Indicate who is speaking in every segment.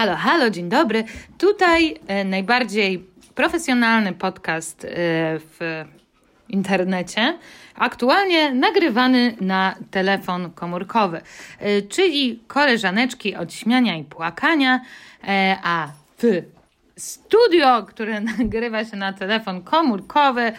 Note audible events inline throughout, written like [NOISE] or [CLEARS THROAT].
Speaker 1: Halo, halo, dzień dobry. Tutaj e, najbardziej profesjonalny podcast e, w internecie, aktualnie nagrywany na telefon komórkowy, e, czyli koleżaneczki od śmiania i płakania, a w studio, które [LAUGHS] nagrywa się na telefon komórkowy,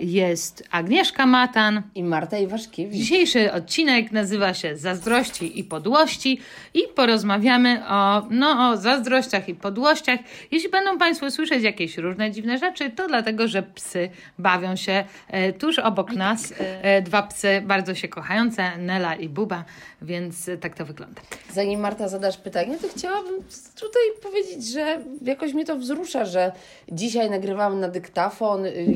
Speaker 1: jest Agnieszka Matan.
Speaker 2: I Marta Iwaszkiewicz.
Speaker 1: Dzisiejszy odcinek nazywa się Zazdrości i Podłości i porozmawiamy o, no, o zazdrościach i podłościach. Jeśli będą Państwo słyszeć jakieś różne dziwne rzeczy, to dlatego, że psy bawią się e, tuż obok nas. E, dwa psy bardzo się kochające, Nela i Buba, więc e, tak to wygląda.
Speaker 2: Zanim Marta zadasz pytanie, to chciałabym tutaj powiedzieć, że jakoś mnie to wzrusza, że dzisiaj nagrywamy na dyktafon, y,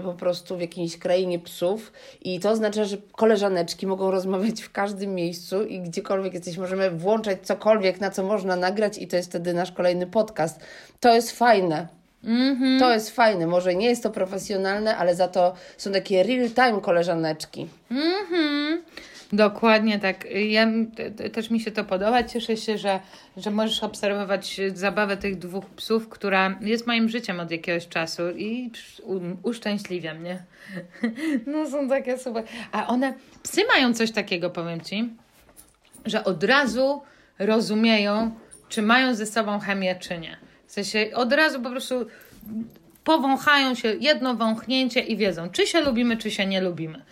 Speaker 2: jesteśmy po prostu w jakiejś krainie psów i to oznacza, że koleżaneczki mogą rozmawiać w każdym miejscu i gdziekolwiek jesteś, możemy włączać cokolwiek, na co można nagrać i to jest wtedy nasz kolejny podcast. To jest fajne. To jest fajne. Może nie jest to profesjonalne, ale za to są takie real-time koleżaneczki.
Speaker 1: Mhm. Dokładnie tak. Ja, te- te- też mi się to podoba. Cieszę się, że, że możesz obserwować zabawę tych dwóch psów, która jest moim życiem od jakiegoś czasu i uszczęśliwia mnie. [LAUGHS] No są takie super. A one, psy mają coś takiego, powiem Ci, że od razu rozumieją, czy mają ze sobą chemię, czy nie. W sensie od razu po prostu powąchają się jedno wąchnięcie i wiedzą, czy się lubimy, czy się nie lubimy.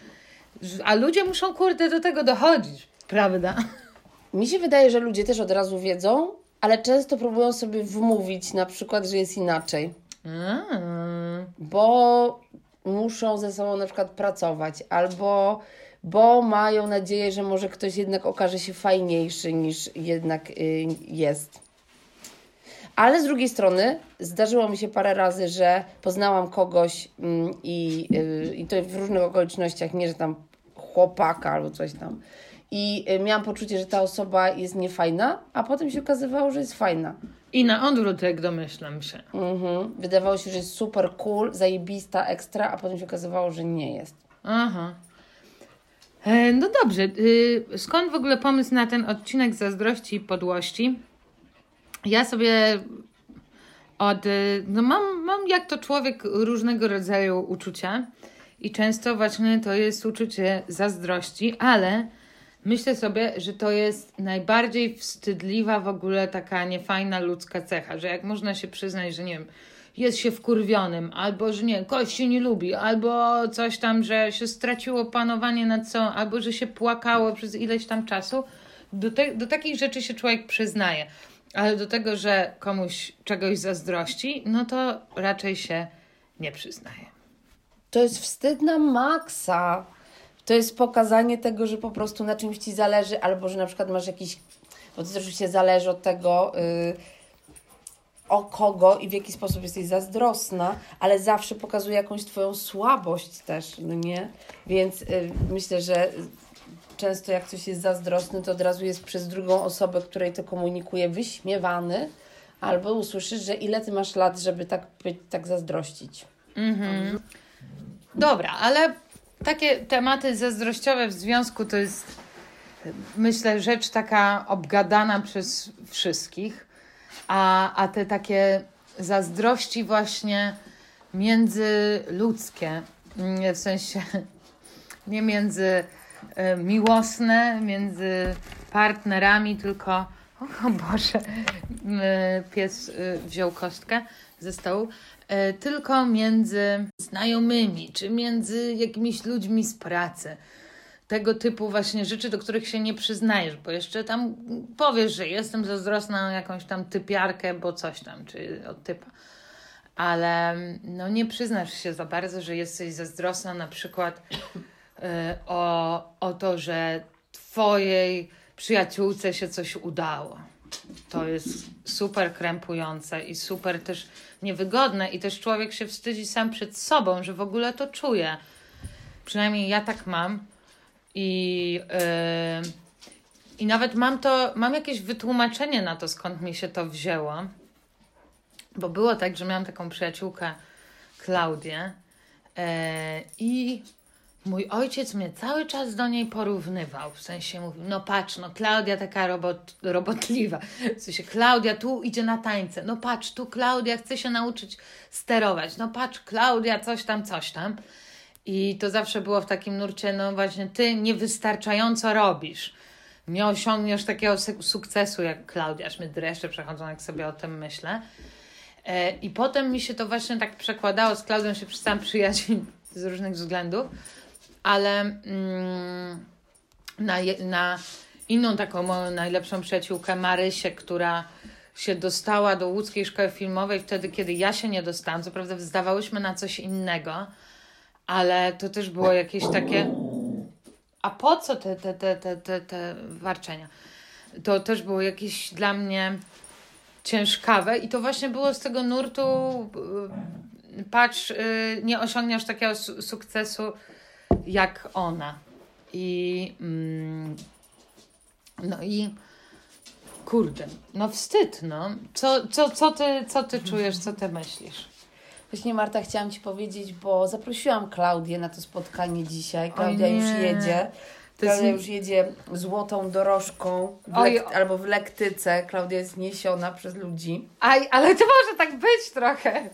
Speaker 1: A ludzie muszą, kurde, do tego dochodzić, prawda?
Speaker 2: Mi się wydaje, że ludzie też od razu wiedzą, ale często próbują sobie wmówić na przykład, że jest inaczej,
Speaker 1: Mm.
Speaker 2: bo muszą ze sobą na przykład pracować, albo bo mają nadzieję, że może ktoś jednak okaże się fajniejszy niż jednak y, jest. Ale z drugiej strony zdarzyło mi się parę razy, że poznałam kogoś mm, i, y, i to w różnych okolicznościach, nie że tam chłopaka albo coś tam. I y, miałam poczucie, że ta osoba jest niefajna, a potem się okazywało, że jest fajna.
Speaker 1: I na odwrót, jak domyślam się.
Speaker 2: Mhm. Wydawało się, że jest super cool, zajebista, ekstra, a potem się okazywało, że nie jest.
Speaker 1: Aha. E, no dobrze. Y, skąd w ogóle pomysł na ten odcinek zazdrości i podłości? Ja sobie od. y, No mam, mam jak to człowiek różnego rodzaju uczucia. I często właśnie to jest uczucie zazdrości, ale myślę sobie, że to jest najbardziej wstydliwa w ogóle taka niefajna ludzka cecha, że jak można się przyznać, że nie wiem, jest się wkurwionym, albo że nie, ktoś się nie lubi, albo coś tam, że się straciło panowanie nad sobą, albo że się płakało przez ileś tam czasu. Do, te, do takich rzeczy się człowiek przyznaje, ale do tego, że komuś czegoś zazdrości, no to raczej się nie przyznaje.
Speaker 2: To jest wstyd na maksa. To jest pokazanie tego, że po prostu na czymś ci zależy, albo że na przykład masz jakiś. Bo to oczywiście zależy od tego, yy, o kogo i w jaki sposób jesteś zazdrosna, ale zawsze pokazuje jakąś Twoją słabość też, no nie? Więc yy, myślę, że często jak ktoś jest zazdrosny, to od razu jest przez drugą osobę, której to komunikuje, wyśmiewany, albo usłyszysz, że ile ty masz lat, żeby tak, tak zazdrościć.
Speaker 1: Dobra, ale takie tematy zazdrościowe w związku to jest, myślę, rzecz taka obgadana przez wszystkich, a, a te takie zazdrości właśnie międzyludzkie, mm, w sensie [LAUGHS] nie między e, miłosne, między partnerami, tylko [LAUGHS] o Boże, m, pies y, wziął kostkę ze stołu, e, tylko między znajomymi, czy między jakimiś ludźmi z pracy. Tego typu właśnie rzeczy, do których się nie przyznajesz, bo jeszcze tam powiesz, że jestem zazdrosna na jakąś tam typiarkę, bo coś tam, czy od typa. Ale no nie przyznasz się za bardzo, że jesteś zazdrosna na przykład y, o, o to, że twojej przyjaciółce się coś udało. To jest super krępujące i super też niewygodne i też człowiek się wstydzi sam przed sobą, że w ogóle to czuje. Przynajmniej ja tak mam i, yy, i nawet mam to, mam jakieś wytłumaczenie na to, skąd mi się to wzięło. Bo było tak, że miałam taką przyjaciółkę Klaudię e, i mój ojciec mnie cały czas do niej porównywał. W sensie mówił, no patrz, no Klaudia taka robot, robotliwa. W sensie Klaudia tu idzie na tańce. No patrz, tu Klaudia chce się nauczyć sterować. No patrz, Klaudia coś tam, coś tam. I to zawsze było w takim nurcie, no właśnie, ty niewystarczająco robisz. Nie osiągniesz takiego sukcesu jak Klaudia. Aż mnie dreszcze przechodzą, jak sobie o tym myślę. E, I potem mi się to właśnie tak przekładało. Z Klaudią się przestałam przyjaźnić z różnych względów, ale mm, na, na inną taką moją najlepszą przyjaciółkę, Marysię, która się dostała do łódzkiej szkoły filmowej wtedy, kiedy ja się nie dostałam. Co prawda zdawałyśmy na coś innego, ale to też było jakieś takie. A po co te, te, te, te, te, te warczenia? To też było jakieś dla mnie ciężkawe i to właśnie było z tego nurtu y, patrz, y, nie osiągniesz takiego sukcesu jak ona. I mm, no i kurde, no wstyd, no. Co, co, co, ty, co ty czujesz, co ty myślisz?
Speaker 2: Właśnie Marta, chciałam Ci powiedzieć, bo zaprosiłam Klaudię na to spotkanie dzisiaj. Klaudia już jedzie. Klaudia już jedzie złotą dorożką w Oj, albo w lektyce. Klaudia jest niesiona przez ludzi.
Speaker 1: Aj, ale to może tak być trochę.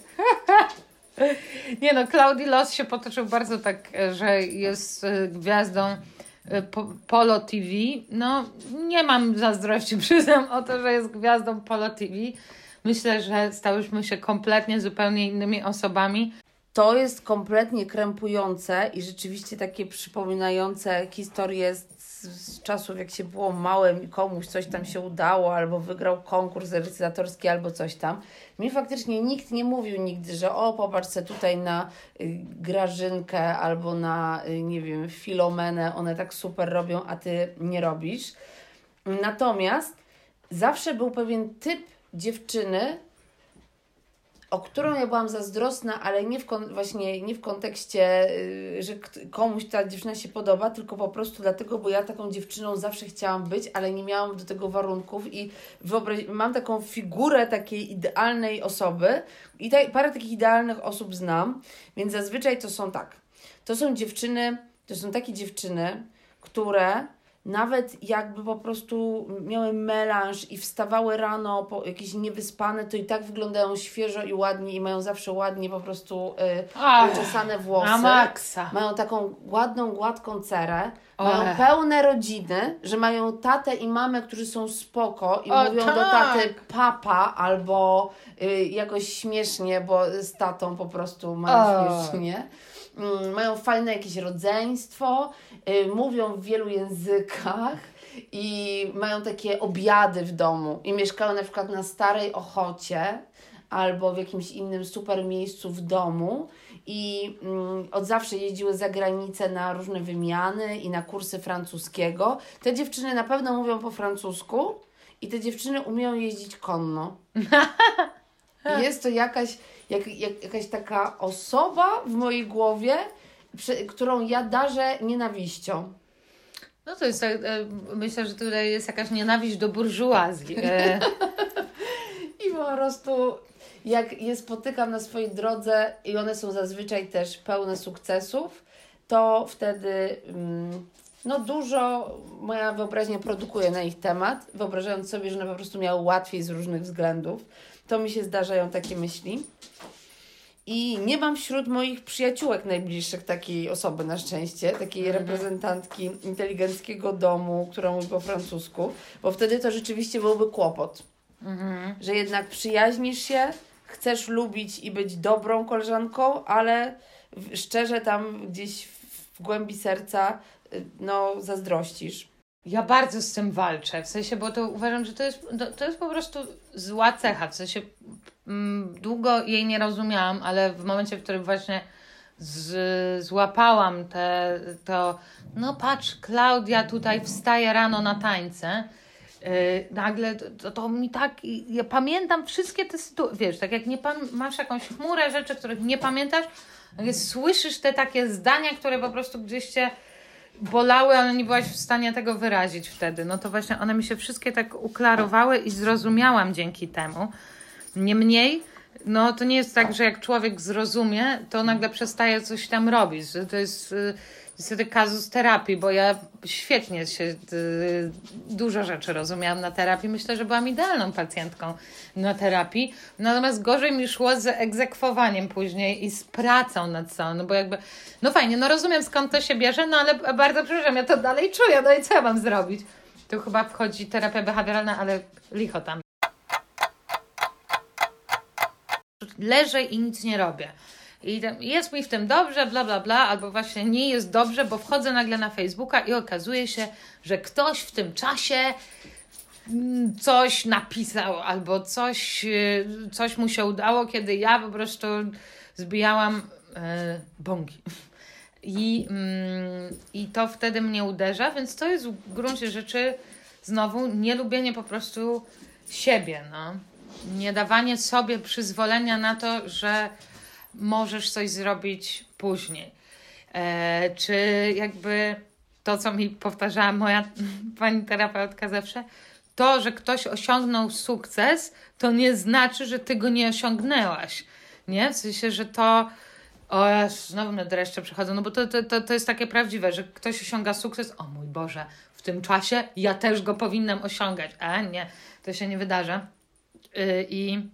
Speaker 1: [LAUGHS] Nie no, Klaudii los się potoczył bardzo tak, że jest e, gwiazdą e, Polo TV. No, nie mam zazdrości, [LAUGHS] przyznam o to, że jest gwiazdą Polo TV. Myślę, że stałyśmy się kompletnie zupełnie innymi osobami.
Speaker 2: To jest kompletnie krępujące i rzeczywiście takie przypominające historię z, z czasów, jak się było małym i komuś coś tam się udało, albo wygrał konkurs recytatorski, albo coś tam. Mi faktycznie nikt nie mówił nigdy, że o, popatrzcie tutaj na y, Grażynkę albo na, y, nie wiem, Filomenę, one tak super robią, a ty nie robisz. Natomiast zawsze był pewien typ dziewczyny, o którą ja byłam zazdrosna, ale nie w, właśnie nie w kontekście, y, że komuś ta dziewczyna się podoba, tylko po prostu dlatego, bo ja taką dziewczyną zawsze chciałam być, ale nie miałam do tego warunków i wyobraź, mam taką figurę takiej idealnej osoby i ta, parę takich idealnych osób znam, więc zazwyczaj to są tak. To są dziewczyny, to są takie dziewczyny, które nawet jakby po prostu miały melanż i wstawały rano po jakieś niewyspane, to i tak wyglądają świeżo i ładnie i mają zawsze ładnie po prostu y, uczesane włosy.
Speaker 1: Na maksa.
Speaker 2: Mają taką ładną, gładką cerę. Mają pełne rodziny, że mają tatę i mamę, którzy są spoko i o, mówią tak. do taty papa albo y, jakoś śmiesznie, bo z tatą po prostu mają o. śmiesznie. Mm, mają fajne jakieś rodzeństwo, y, mówią w wielu językach i mają takie obiady w domu i mieszkają na przykład na Starej Ochocie albo w jakimś innym super miejscu w domu i mm, od zawsze jeździły za granicę na różne wymiany i na kursy francuskiego. Te dziewczyny na pewno mówią po francusku i te dziewczyny umieją jeździć konno. [LAUGHS] Jest to jakaś jak, jak, jakaś taka osoba w mojej głowie, przy, którą ja darzę nienawiścią.
Speaker 1: No to jest, e, myślę, że tutaj jest jakaś nienawiść do burżuazji. E. [LAUGHS]
Speaker 2: I po prostu jak je spotykam na swojej drodze i one są zazwyczaj też pełne sukcesów, to wtedy mm, no dużo moja wyobraźnia produkuje na ich temat, wyobrażając sobie, że one po prostu miały łatwiej z różnych względów. To mi się zdarzają takie myśli. I nie mam wśród moich przyjaciółek najbliższych takiej osoby na szczęście, takiej mhm. reprezentantki inteligenckiego domu, która mówi po francusku, bo wtedy to rzeczywiście byłby kłopot. Mhm. Że jednak przyjaźnisz się, chcesz lubić i być dobrą koleżanką, ale szczerze tam gdzieś w głębi serca y, no zazdrościsz.
Speaker 1: Ja bardzo z tym walczę, w sensie, bo to uważam, że to jest, to, to jest po prostu zła cecha, w sensie mm, długo jej nie rozumiałam, ale w momencie, w którym właśnie z, złapałam te, to, no patrz, Klaudia tutaj wstaje rano na tańce, yy, nagle to, to, mi tak, ja pamiętam wszystkie te sytuacje, wiesz, tak jak nie masz jakąś chmurę rzeczy, których nie pamiętasz, słyszysz te takie zdania, które po prostu gdzieś cię bolały, ale nie byłaś w stanie tego wyrazić wtedy. No to właśnie one mi się wszystkie tak uklarowały i zrozumiałam dzięki temu. Niemniej, no to nie jest tak, że jak człowiek zrozumie, to nagle przestaje coś tam robić. To jest y, niestety kazus terapii, bo ja świetnie się y, dużo rzeczy rozumiałam na terapii. Myślę, że byłam idealną pacjentką na terapii. Natomiast gorzej mi szło z egzekwowaniem później i z pracą nad całą, no bo jakby, no fajnie, no rozumiem skąd to się bierze, no ale bardzo przepraszam, ja to dalej czuję, no i co ja mam zrobić? Tu chyba wchodzi terapia behawioralna, ale licho tam. Leżę i nic nie robię. I jest mi w tym dobrze, bla, bla, bla, albo właśnie nie jest dobrze, bo wchodzę nagle na Facebooka i okazuje się, że ktoś w tym czasie mm, coś napisał, albo coś, y, coś mu się udało, kiedy ja po prostu zbijałam e. I, mm, I to wtedy mnie uderza, więc to jest w gruncie rzeczy znowu nielubienie po prostu siebie, no. Nie dawanie sobie przyzwolenia na to, że możesz coś zrobić później. E, czy jakby to, co mi powtarzała moja [LAUGHS] pani terapeutka zawsze, to, że ktoś osiągnął sukces, to nie znaczy, że ty go nie osiągnęłaś. Nie? W sensie, że to. O, ja znowu mnie dreszcze przychodzą, no bo to, to, to jest takie prawdziwe, że ktoś osiąga sukces. O mój Boże, w tym czasie ja też go powinnam osiągać. A nie, to się nie wydarza. Yy, I.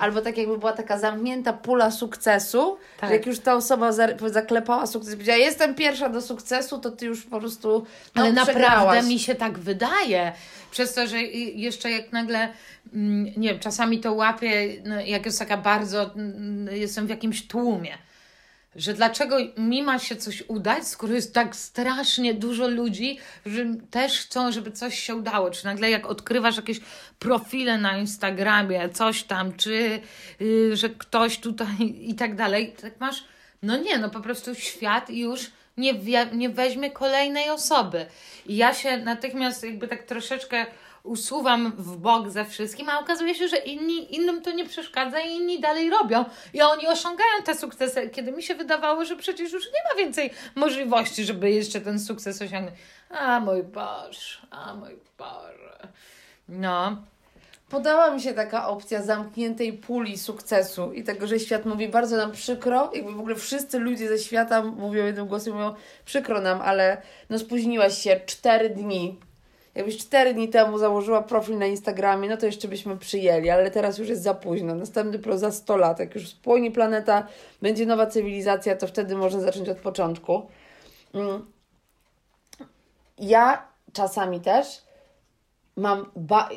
Speaker 2: Albo tak jakby była taka zamknięta pula sukcesu, tak. że jak już ta osoba zaklepała sukces, powiedziała, jestem pierwsza do sukcesu, to ty już po prostu
Speaker 1: no, Ale naprawdę mi się tak wydaje. Przez to, że jeszcze jak nagle, mm, nie wiem, czasami to łapię, no, jak jest taka bardzo, mm, jestem w jakimś tłumie że dlaczego mi ma się coś udać, skoro jest tak strasznie dużo ludzi, że też chcą, żeby coś się udało. Czy nagle jak odkrywasz jakieś profile na Instagramie, coś tam, czy yy, że ktoś tutaj i tak dalej, tak masz, no nie, no po prostu świat już nie, nie weźmie kolejnej osoby. I ja się natychmiast jakby tak troszeczkę usuwam w bok ze wszystkim, a okazuje się, że inni, innym to nie przeszkadza i inni dalej robią. I oni osiągają te sukcesy, kiedy mi się wydawało, że przecież już nie ma więcej możliwości, żeby jeszcze ten sukces osiągnąć. A mój Boże, a mój Boże. No.
Speaker 2: Podała mi się taka opcja zamkniętej puli sukcesu i tego, że świat mówi bardzo nam przykro, jakby w ogóle wszyscy ludzie ze świata mówią jednym głosem, mówią przykro nam, ale no spóźniłaś się cztery dni, Jakbyś cztery dni temu założyła profil na Instagramie, no to jeszcze byśmy przyjęli, ale teraz już jest za późno. Następny pro za 100 lat, jak już spłonie planeta, będzie nowa cywilizacja, to wtedy można zacząć od początku. Mm. Ja czasami też mam, ba-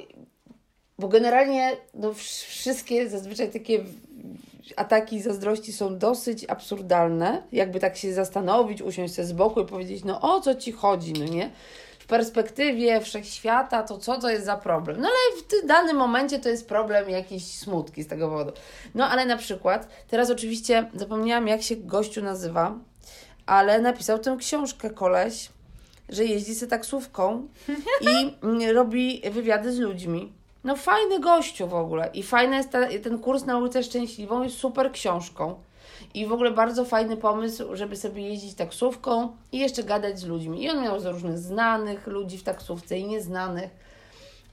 Speaker 2: bo generalnie no, wszystkie zazwyczaj takie ataki zazdrości są dosyć absurdalne. Jakby tak się zastanowić, usiąść sobie z boku i powiedzieć, no o co ci chodzi, no nie? Perspektywie wszechświata, to co to jest za problem? No ale w tym danym momencie to jest problem jakiś smutki z tego powodu. No ale na przykład, teraz oczywiście zapomniałam jak się gościu nazywa, ale napisał tę książkę koleś, że jeździ sobie taksówką [LAUGHS] i robi wywiady z ludźmi. No fajny gościu w ogóle i fajny jest ten, ten kurs na ulicę Szczęśliwą, jest super książką. I w ogóle bardzo fajny pomysł, żeby sobie jeździć taksówką i jeszcze gadać z ludźmi. I on miał z różnych znanych ludzi w taksówce i nieznanych.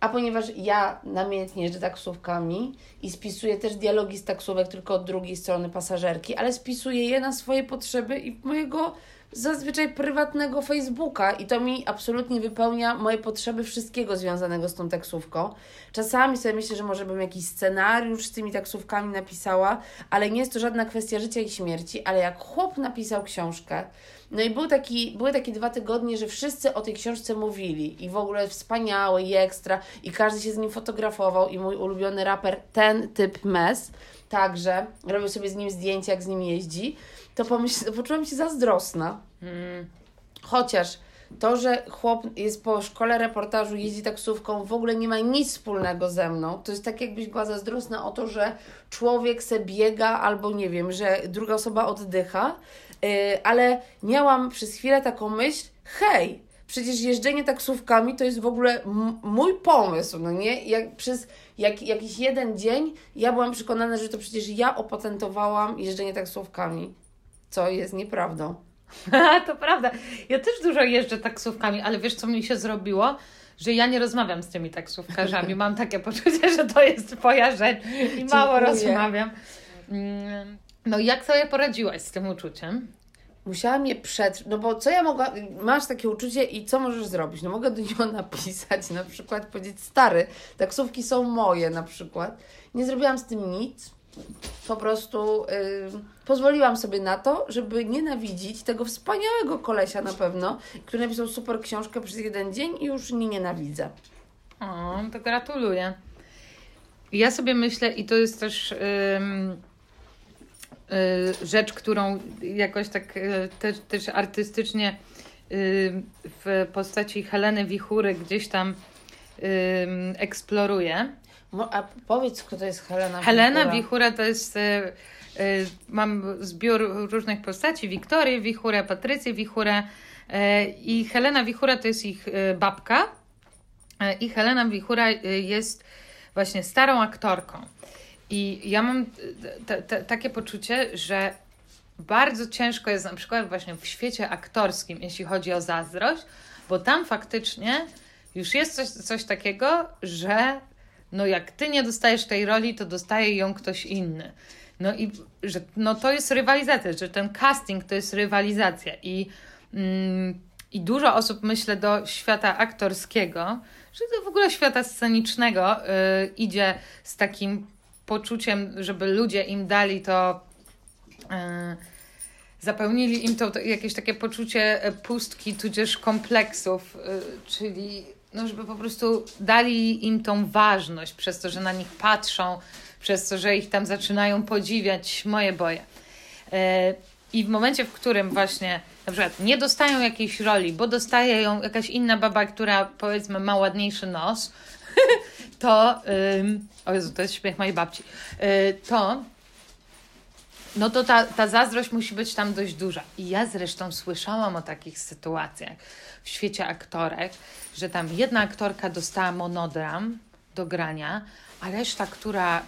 Speaker 2: A ponieważ ja namiętnie jeżdżę taksówkami i spisuję też dialogi z taksówek tylko od drugiej strony pasażerki, ale spisuję je na swoje potrzeby i mojego zazwyczaj prywatnego Facebooka i to mi absolutnie wypełnia moje potrzeby wszystkiego związanego z tą taksówką. Czasami sobie myślę, że może bym jakiś scenariusz z tymi taksówkami napisała, ale nie jest to żadna kwestia życia i śmierci, ale jak chłop napisał książkę, no i był taki, były takie dwa tygodnie, że wszyscy o tej książce mówili i w ogóle wspaniały i ekstra i każdy się z nim fotografował i mój ulubiony raper, ten typ mes, także robił sobie z nim zdjęcia, jak z nim jeździ to pomyśl, poczułam się zazdrosna. Hmm. Chociaż to, że chłop jest po szkole reportażu, jeździ taksówką, w ogóle nie ma nic wspólnego ze mną. To jest tak, jakbyś była zazdrosna o to, że człowiek se biega albo nie wiem, że druga osoba oddycha. Yy, ale miałam przez chwilę taką myśl, hej, przecież jeżdżenie taksówkami to jest w ogóle mój pomysł, no nie? Jak przez jak, jakiś jeden dzień ja byłam przekonana, że to przecież ja opatentowałam jeżdżenie taksówkami co jest nieprawdą. [LAUGHS]
Speaker 1: to prawda. Ja też dużo jeżdżę taksówkami, ale wiesz, co mi się zrobiło? Że ja nie rozmawiam z tymi taksówkarzami. Mam takie poczucie, [LAUGHS] że to jest Twoja rzecz i mało rozmawiam. Mm, no, jak sobie poradziłaś z tym uczuciem?
Speaker 2: musiałam je przetrwać, no bo co ja mogłam, masz takie uczucie i co możesz zrobić? No mogę do niego [LAUGHS] napisać, na przykład powiedzieć, stary, taksówki są moje na przykład. Nie zrobiłam z tym nic, po prostu yy, pozwoliłam sobie na to, żeby nienawidzić tego wspaniałego kolesia na pewno, który napisał super książkę przez jeden dzień i już nie nienawidzę.
Speaker 1: O, to gratuluję. Ja sobie myślę, i to jest też yy, rzecz, którą jakoś tak yy, też, też artystycznie y, w postaci Heleny Wichury gdzieś tam eksploruję.
Speaker 2: A powiedz, kto to jest Helena
Speaker 1: Helena Wichura, Wichura to jest y, mam zbiór różnych postaci, Wiktorię Wichurę, Patrycję Wichurę i Helena Wichura to jest ich babka. I Helena Wichura jest właśnie starą aktorką. I ja mam takie poczucie, że bardzo ciężko jest na przykład właśnie w świecie aktorskim, jeśli chodzi o zazdrość, bo tam faktycznie już jest coś, coś takiego, że no jak ty nie dostajesz tej roli, to dostaje ją ktoś inny. No i że no to jest rywalizacja, że ten casting to jest rywalizacja i, mm, i dużo osób myślę do świata aktorskiego, że to w ogóle świata scenicznego yy, idzie z takim poczuciem, żeby ludzie im dali to, yy, zapełnili im to, to, jakieś takie poczucie e, pustki, tudzież kompleksów, yy, czyli no, żeby po prostu dali im tą ważność przez to, że na nich patrzą, przez to, że ich tam zaczynają podziwiać, moje boje. I w momencie, w którym właśnie na przykład nie dostają jakiejś roli, bo dostaje ją jakaś inna baba, która powiedzmy ma ładniejszy nos, [LAUGHS] to, o Jezu, to jest śmiech mojej babci, yy, to no to ta, ta zazdrość musi być tam dość duża. I ja zresztą słyszałam o takich sytuacjach w świecie aktorek, że tam jedna aktorka dostała monodram do grania, a reszta, która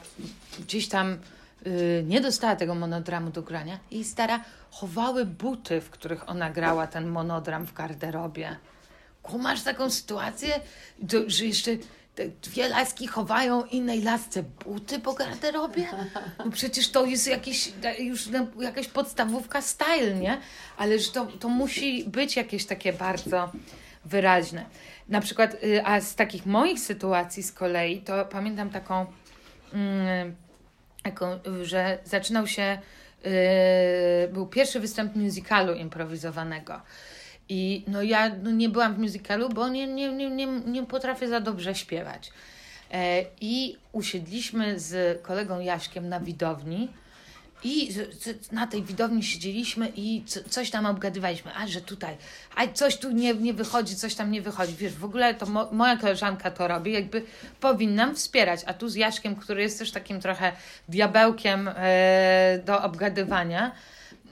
Speaker 1: gdzieś tam yy, nie dostała tego monodramu do grania, jej stara chowały buty, w których ona grała ten monodram w garderobie. Kumasz taką sytuację, że jeszcze dwie laski chowają innej lasce buty po garderobie? No przecież to jest jakiś, już jakaś podstawówka style, nie? Ale że to, to musi być jakieś takie bardzo wyraźne. Na przykład, y, a z takich moich sytuacji z kolei, to pamiętam taką, mm, taką że zaczynał się Yy, był pierwszy występ musicalu improwizowanego. I no ja no nie byłam w musicalu, bo nie, nie, nie, nie, nie potrafię za dobrze śpiewać. E, I usiedliśmy z kolegą Jaśkiem na widowni i na tej widowni siedzieliśmy i coś tam obgadywaliśmy. A, że tutaj, a coś tu nie, nie wychodzi, coś tam nie wychodzi. Wiesz, w ogóle to mo moja koleżanka to robi, jakby powinnam wspierać. A tu z Jaszkiem, który jest też takim trochę diabełkiem e, do obgadywania,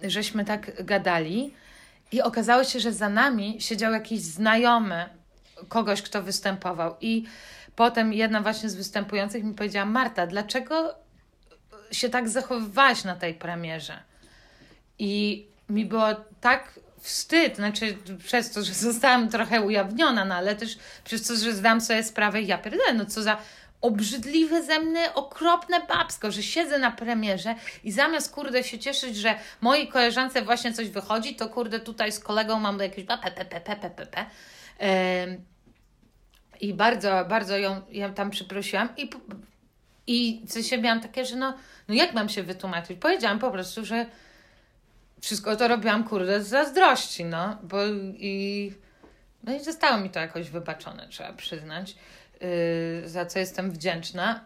Speaker 1: żeśmy tak gadali. I okazało się, że za nami siedział jakiś znajomy kogoś, kto występował. I potem jedna właśnie z występujących mi powiedziała: Marta, dlaczego się tak zachowywałaś na tej premierze. I mi było tak wstyd, znaczy przez to, że zostałam trochę ujawniona, no ale też przez to, że zdam sobie sprawę, ja pierdolę, no co za obrzydliwe ze mnie, okropne babsko, że siedzę na premierze i zamiast, kurde, się cieszyć, że mojej koleżance właśnie coś wychodzi, to kurde, tutaj z kolegą mam jakieś pepepepepepepe. I bardzo, bardzo ją, ją tam przeprosiłam i, i w sensie miałam takie, że no no jak mam się wytłumaczyć? Powiedziałam po prostu, że wszystko to robiłam, kurde, z zazdrości, no, bo i... No i zostało mi to jakoś wybaczone, trzeba przyznać, za co jestem wdzięczna.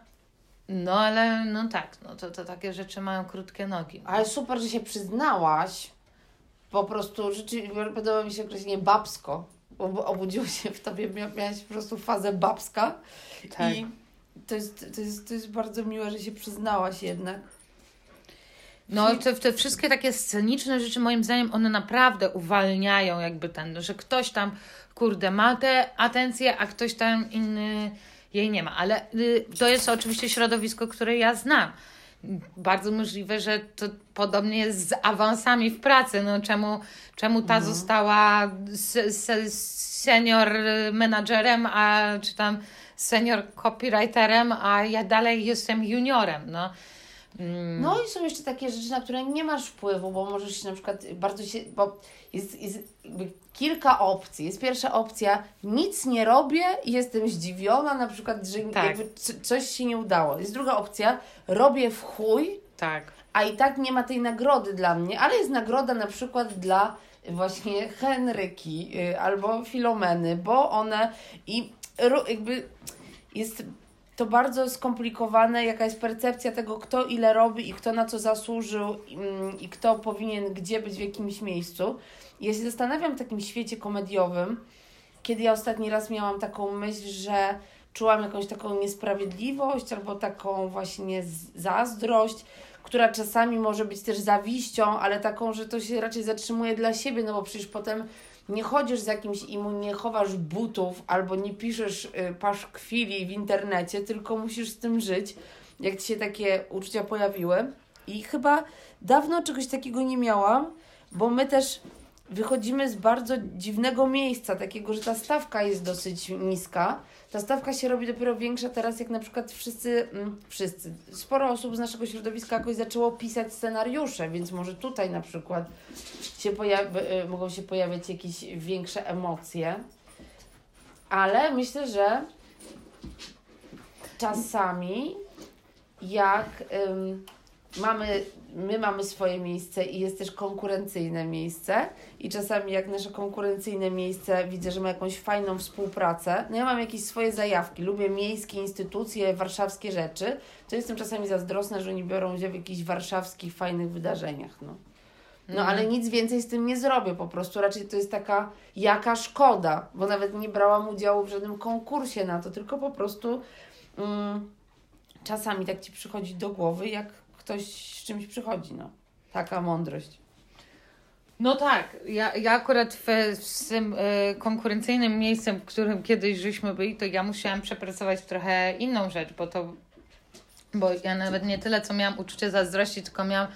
Speaker 1: No ale no tak, no to, to takie rzeczy mają krótkie nogi.
Speaker 2: Ale super, że się przyznałaś. Po prostu rzeczywiście podoba mi się określenie babsko. Bo obudziło się w tobie, miałaś po prostu fazę babska. Tak. I to jest, to, jest, to jest bardzo miłe, że się przyznałaś jednak.
Speaker 1: No, te, te wszystkie takie sceniczne rzeczy, moim zdaniem, one naprawdę uwalniają jakby ten, że ktoś tam, kurde, ma tę atencję, a ktoś tam inny jej nie ma. Ale y, to jest oczywiście środowisko, które ja znam. Bardzo możliwe, że to podobnie jest z awansami w pracy. No, czemu, czemu ta no. została senior menadżerem, a czy tam senior copywriterem, a ja dalej jestem juniorem. No. Mm,
Speaker 2: No i są jeszcze takie rzeczy, na które nie masz wpływu, bo możesz się na przykład bardzo się, bo jest, jest jakby kilka opcji. Jest pierwsza opcja, nic nie robię i jestem zdziwiona na przykład, że
Speaker 1: Tak.
Speaker 2: coś się nie udało. Jest druga opcja, robię w chuj,
Speaker 1: tak.
Speaker 2: a i tak nie ma tej nagrody dla mnie, ale jest nagroda na przykład dla właśnie Henryki y, albo Filomeny, bo one i jakby jest to bardzo skomplikowane, jaka jest percepcja tego, kto ile robi i kto na co zasłużył mm, i kto powinien gdzie być w jakimś miejscu. I Ja się zastanawiam w takim świecie komediowym, kiedy ja ostatni raz miałam taką myśl, że czułam jakąś taką niesprawiedliwość albo taką właśnie zazdrość, która czasami może być też zawiścią, ale taką, że to się raczej zatrzymuje dla siebie, no bo przecież potem nie chodzisz z jakimś i mu nie chowasz butów albo nie piszesz y, paszkwili w internecie, tylko musisz z tym żyć, jak ci się takie uczucia pojawiły. I chyba dawno czegoś takiego nie miałam, bo my też wychodzimy z bardzo dziwnego miejsca, takiego, że ta stawka jest dosyć niska. Ta stawka się robi dopiero większa teraz, jak na przykład wszyscy, mm, wszyscy, sporo osób z naszego środowiska jakoś zaczęło pisać scenariusze, więc może tutaj na przykład się pojawi, y, mogą się pojawiać jakieś większe emocje. Ale myślę, że czasami jak mamy, my mamy swoje miejsce i jest też konkurencyjne miejsce. I czasami jak nasze konkurencyjne miejsce widzę, że ma jakąś fajną współpracę, no ja mam jakieś swoje zajawki, lubię miejskie instytucje, warszawskie rzeczy, to jestem czasami zazdrosna, że oni biorą udział w jakichś warszawskich fajnych wydarzeniach, no. No
Speaker 1: Mhm.
Speaker 2: ale nic więcej z tym nie zrobię, po prostu raczej to jest taka jaka szkoda, bo nawet nie brałam udziału w żadnym konkursie na to, tylko po prostu mm, czasami tak Ci przychodzi do głowy, jak ktoś z czymś przychodzi, no. Taka mądrość.
Speaker 1: No tak, ja, ja akurat w, w tym e, konkurencyjnym miejscem, w którym kiedyś żeśmy byli, to ja musiałam przepracować trochę inną rzecz, bo to, bo ja nawet nie tyle, co miałam uczucie zazdrości, tylko miałam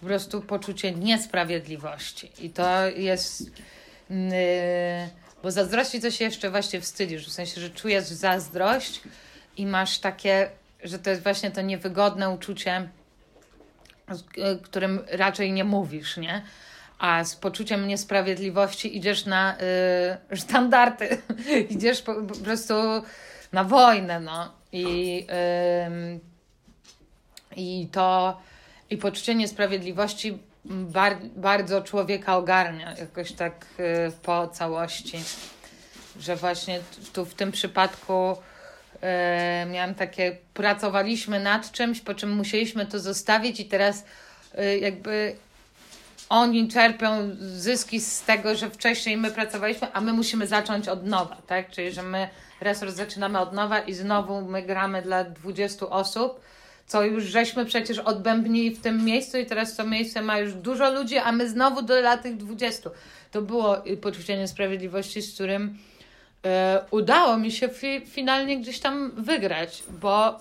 Speaker 1: po prostu poczucie niesprawiedliwości. I to jest, e, bo zazdrości to się jeszcze właśnie wstydzisz, w sensie, że czujesz zazdrość i masz takie, że to jest właśnie to niewygodne uczucie, którym raczej nie mówisz, nie? A z poczuciem niesprawiedliwości idziesz na y, sztandarty, [LAUGHS] idziesz po, po prostu na wojnę, no. I, ym, i to, i poczucie niesprawiedliwości bar, bardzo człowieka ogarnia, jakoś tak y, po całości. Że właśnie tu w tym przypadku e, miałam takie, pracowaliśmy nad czymś, po czym musieliśmy to zostawić i teraz e, jakby oni czerpią zyski z tego, że wcześniej my pracowaliśmy, a my musimy zacząć od nowa, tak? Czyli, że my resort zaczynamy od nowa i znowu my gramy dla 20 osób, co już żeśmy przecież odbębnili w tym miejscu i teraz to miejsce ma już dużo ludzi, a my znowu do dla tych 20. To było poczucie niesprawiedliwości, z którym udało mi się fi, finalnie gdzieś tam wygrać, bo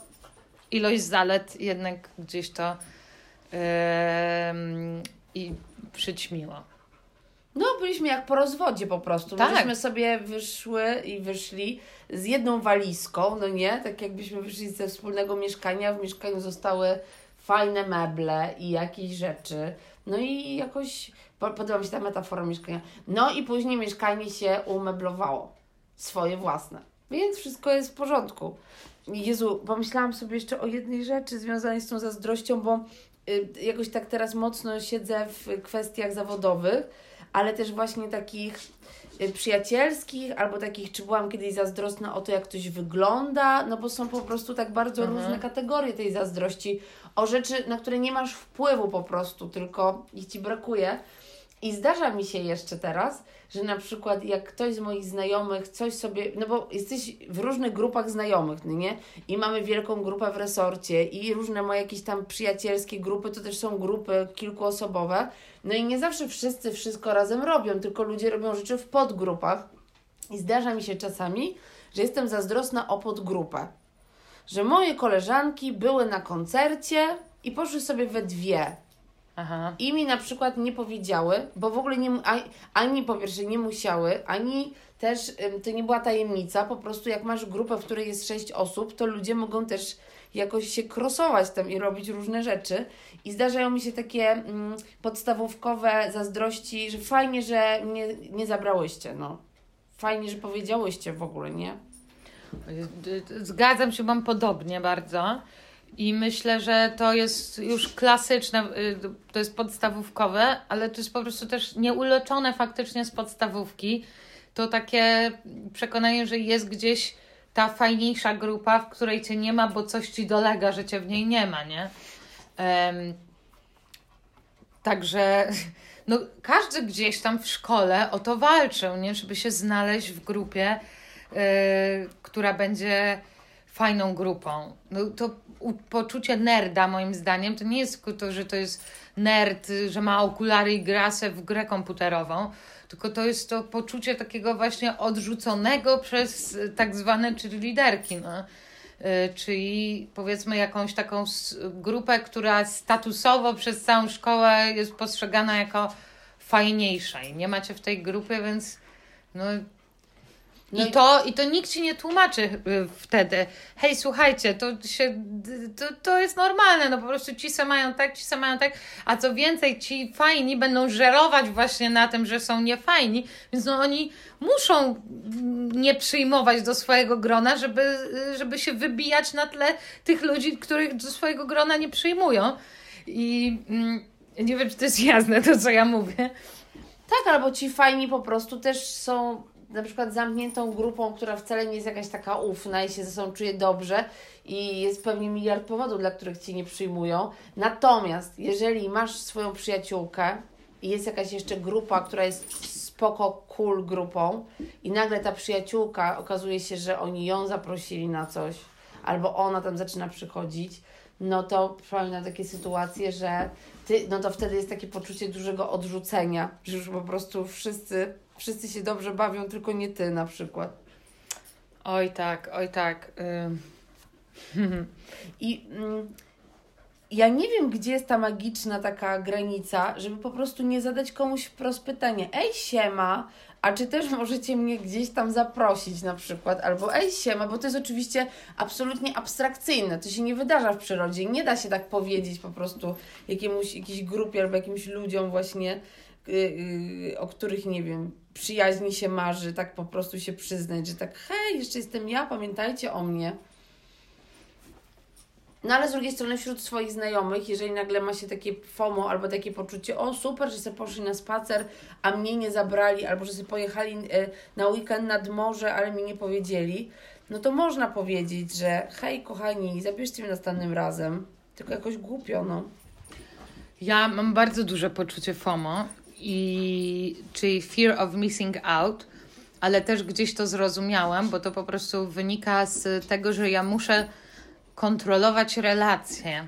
Speaker 1: ilość zalet jednak gdzieś to em, i przyćmiło.
Speaker 2: No, byliśmy jak po rozwodzie po prostu.
Speaker 1: Tak.
Speaker 2: Myśmy sobie wyszły i wyszli z jedną walizką, no nie? Tak jakbyśmy wyszli ze wspólnego mieszkania. W mieszkaniu zostały fajne meble i jakieś rzeczy. No i jakoś po- podoba mi się ta metafora mieszkania. No i później mieszkanie się umeblowało. Swoje własne. Więc wszystko jest w porządku. Jezu, pomyślałam sobie jeszcze o jednej rzeczy związanej z tą zazdrością, bo y, jakoś tak teraz mocno siedzę w kwestiach zawodowych, ale też właśnie takich y, przyjacielskich, albo takich, czy byłam kiedyś zazdrosna o to, jak ktoś wygląda, no bo są po prostu tak bardzo
Speaker 1: Mhm.
Speaker 2: różne kategorie tej zazdrości, o rzeczy, na które nie masz wpływu po prostu, tylko ich Ci brakuje. I zdarza mi się jeszcze teraz, że na przykład jak ktoś z moich znajomych coś sobie, no bo jesteś w różnych grupach znajomych, no nie? I mamy wielką grupę w resorcie i różne moje jakieś tam przyjacielskie grupy, to też są grupy kilkuosobowe. No i nie zawsze wszyscy wszystko razem robią, tylko ludzie robią rzeczy w podgrupach. I zdarza mi się czasami, że jestem zazdrosna o podgrupę. Że moje koleżanki były na koncercie i poszły sobie we dwie.
Speaker 1: Aha.
Speaker 2: I mi na przykład nie powiedziały, bo w ogóle nie, ani, po pierwsze nie musiały, ani też to nie była tajemnica, po prostu jak masz grupę, w której jest sześć osób, to ludzie mogą też jakoś się krosować tam i robić różne rzeczy. I zdarzają mi się takie mm, podstawówkowe zazdrości, że fajnie, że mnie nie zabrałyście, no. Fajnie, że powiedziałyście w ogóle, nie?
Speaker 1: Zgadzam się, mam podobnie bardzo. I myślę, że to jest już klasyczne, y, to jest podstawówkowe, ale to jest po prostu też nieuleczone faktycznie z podstawówki. To takie przekonanie, że jest gdzieś ta fajniejsza grupa, w której cię nie ma, bo coś ci dolega, że cię w niej nie ma, nie? Um, także [LAUGHS] no, każdy gdzieś tam w szkole o to walczył, nie? Żeby się znaleźć w grupie, yy, która będzie fajną grupą. No, to poczucie nerda, moim zdaniem, to nie jest to, że to jest nerd, że ma okulary i gra w grę komputerową, tylko to jest to poczucie takiego właśnie odrzuconego przez tak zwane cheerleaderki, no. Y, czyli powiedzmy jakąś taką grupę, która statusowo przez całą szkołę jest postrzegana jako fajniejsza i nie macie w tej grupie, więc no, no I, to, I to nikt ci nie tłumaczy y, wtedy. Hej, słuchajcie, to się to, to jest normalne, no po prostu ci se mają tak, ci se mają tak, a co więcej, ci fajni będą żerować właśnie na tym, że są niefajni, więc no oni muszą nie przyjmować do swojego grona, żeby, żeby się wybijać na tle tych ludzi, których do swojego grona nie przyjmują. I mm, nie wiem, czy to jest jasne, to co ja mówię.
Speaker 2: Tak, albo ci fajni po prostu też są na przykład zamkniętą grupą, która wcale nie jest jakaś taka ufna i się ze sobą czuje dobrze i jest pewnie miliard powodów, dla których Cię nie przyjmują. Natomiast jeżeli masz swoją przyjaciółkę i jest jakaś jeszcze grupa, która jest spoko, cool grupą i nagle ta przyjaciółka okazuje się, że oni ją zaprosili na coś albo ona tam zaczyna przychodzić, no to przypomina takie sytuacje, że ty, no to wtedy jest takie poczucie dużego odrzucenia, że już po prostu wszyscy wszyscy się dobrze bawią, tylko nie ty na przykład.
Speaker 1: Oj tak, oj tak.
Speaker 2: I mm, ja nie wiem, gdzie jest ta magiczna taka granica, żeby po prostu nie zadać komuś wprost pytanie, ej siema, a czy też możecie mnie gdzieś tam zaprosić na przykład, albo ej siema, bo to jest oczywiście absolutnie abstrakcyjne, to się nie wydarza w przyrodzie, nie da się tak powiedzieć po prostu jakiemuś, jakiejś grupie albo jakimś ludziom właśnie, yy, yy, o których nie wiem, przyjaźni się marzy, tak po prostu się przyznać, że tak hej, jeszcze jestem ja, pamiętajcie o mnie. No ale z drugiej strony wśród swoich znajomych, jeżeli nagle ma się takie FOMO albo takie poczucie, o super, że sobie poszli na spacer, a mnie nie zabrali, albo że sobie pojechali e, na weekend nad morze, ale mi nie powiedzieli, no to można powiedzieć, że hej kochani, zabierzcie mnie następnym razem. Tylko jakoś głupio, no.
Speaker 1: Ja mam bardzo duże poczucie FOMO i czyli fear of missing out, ale też gdzieś to zrozumiałam, bo to po prostu wynika z tego, że ja muszę kontrolować relacje.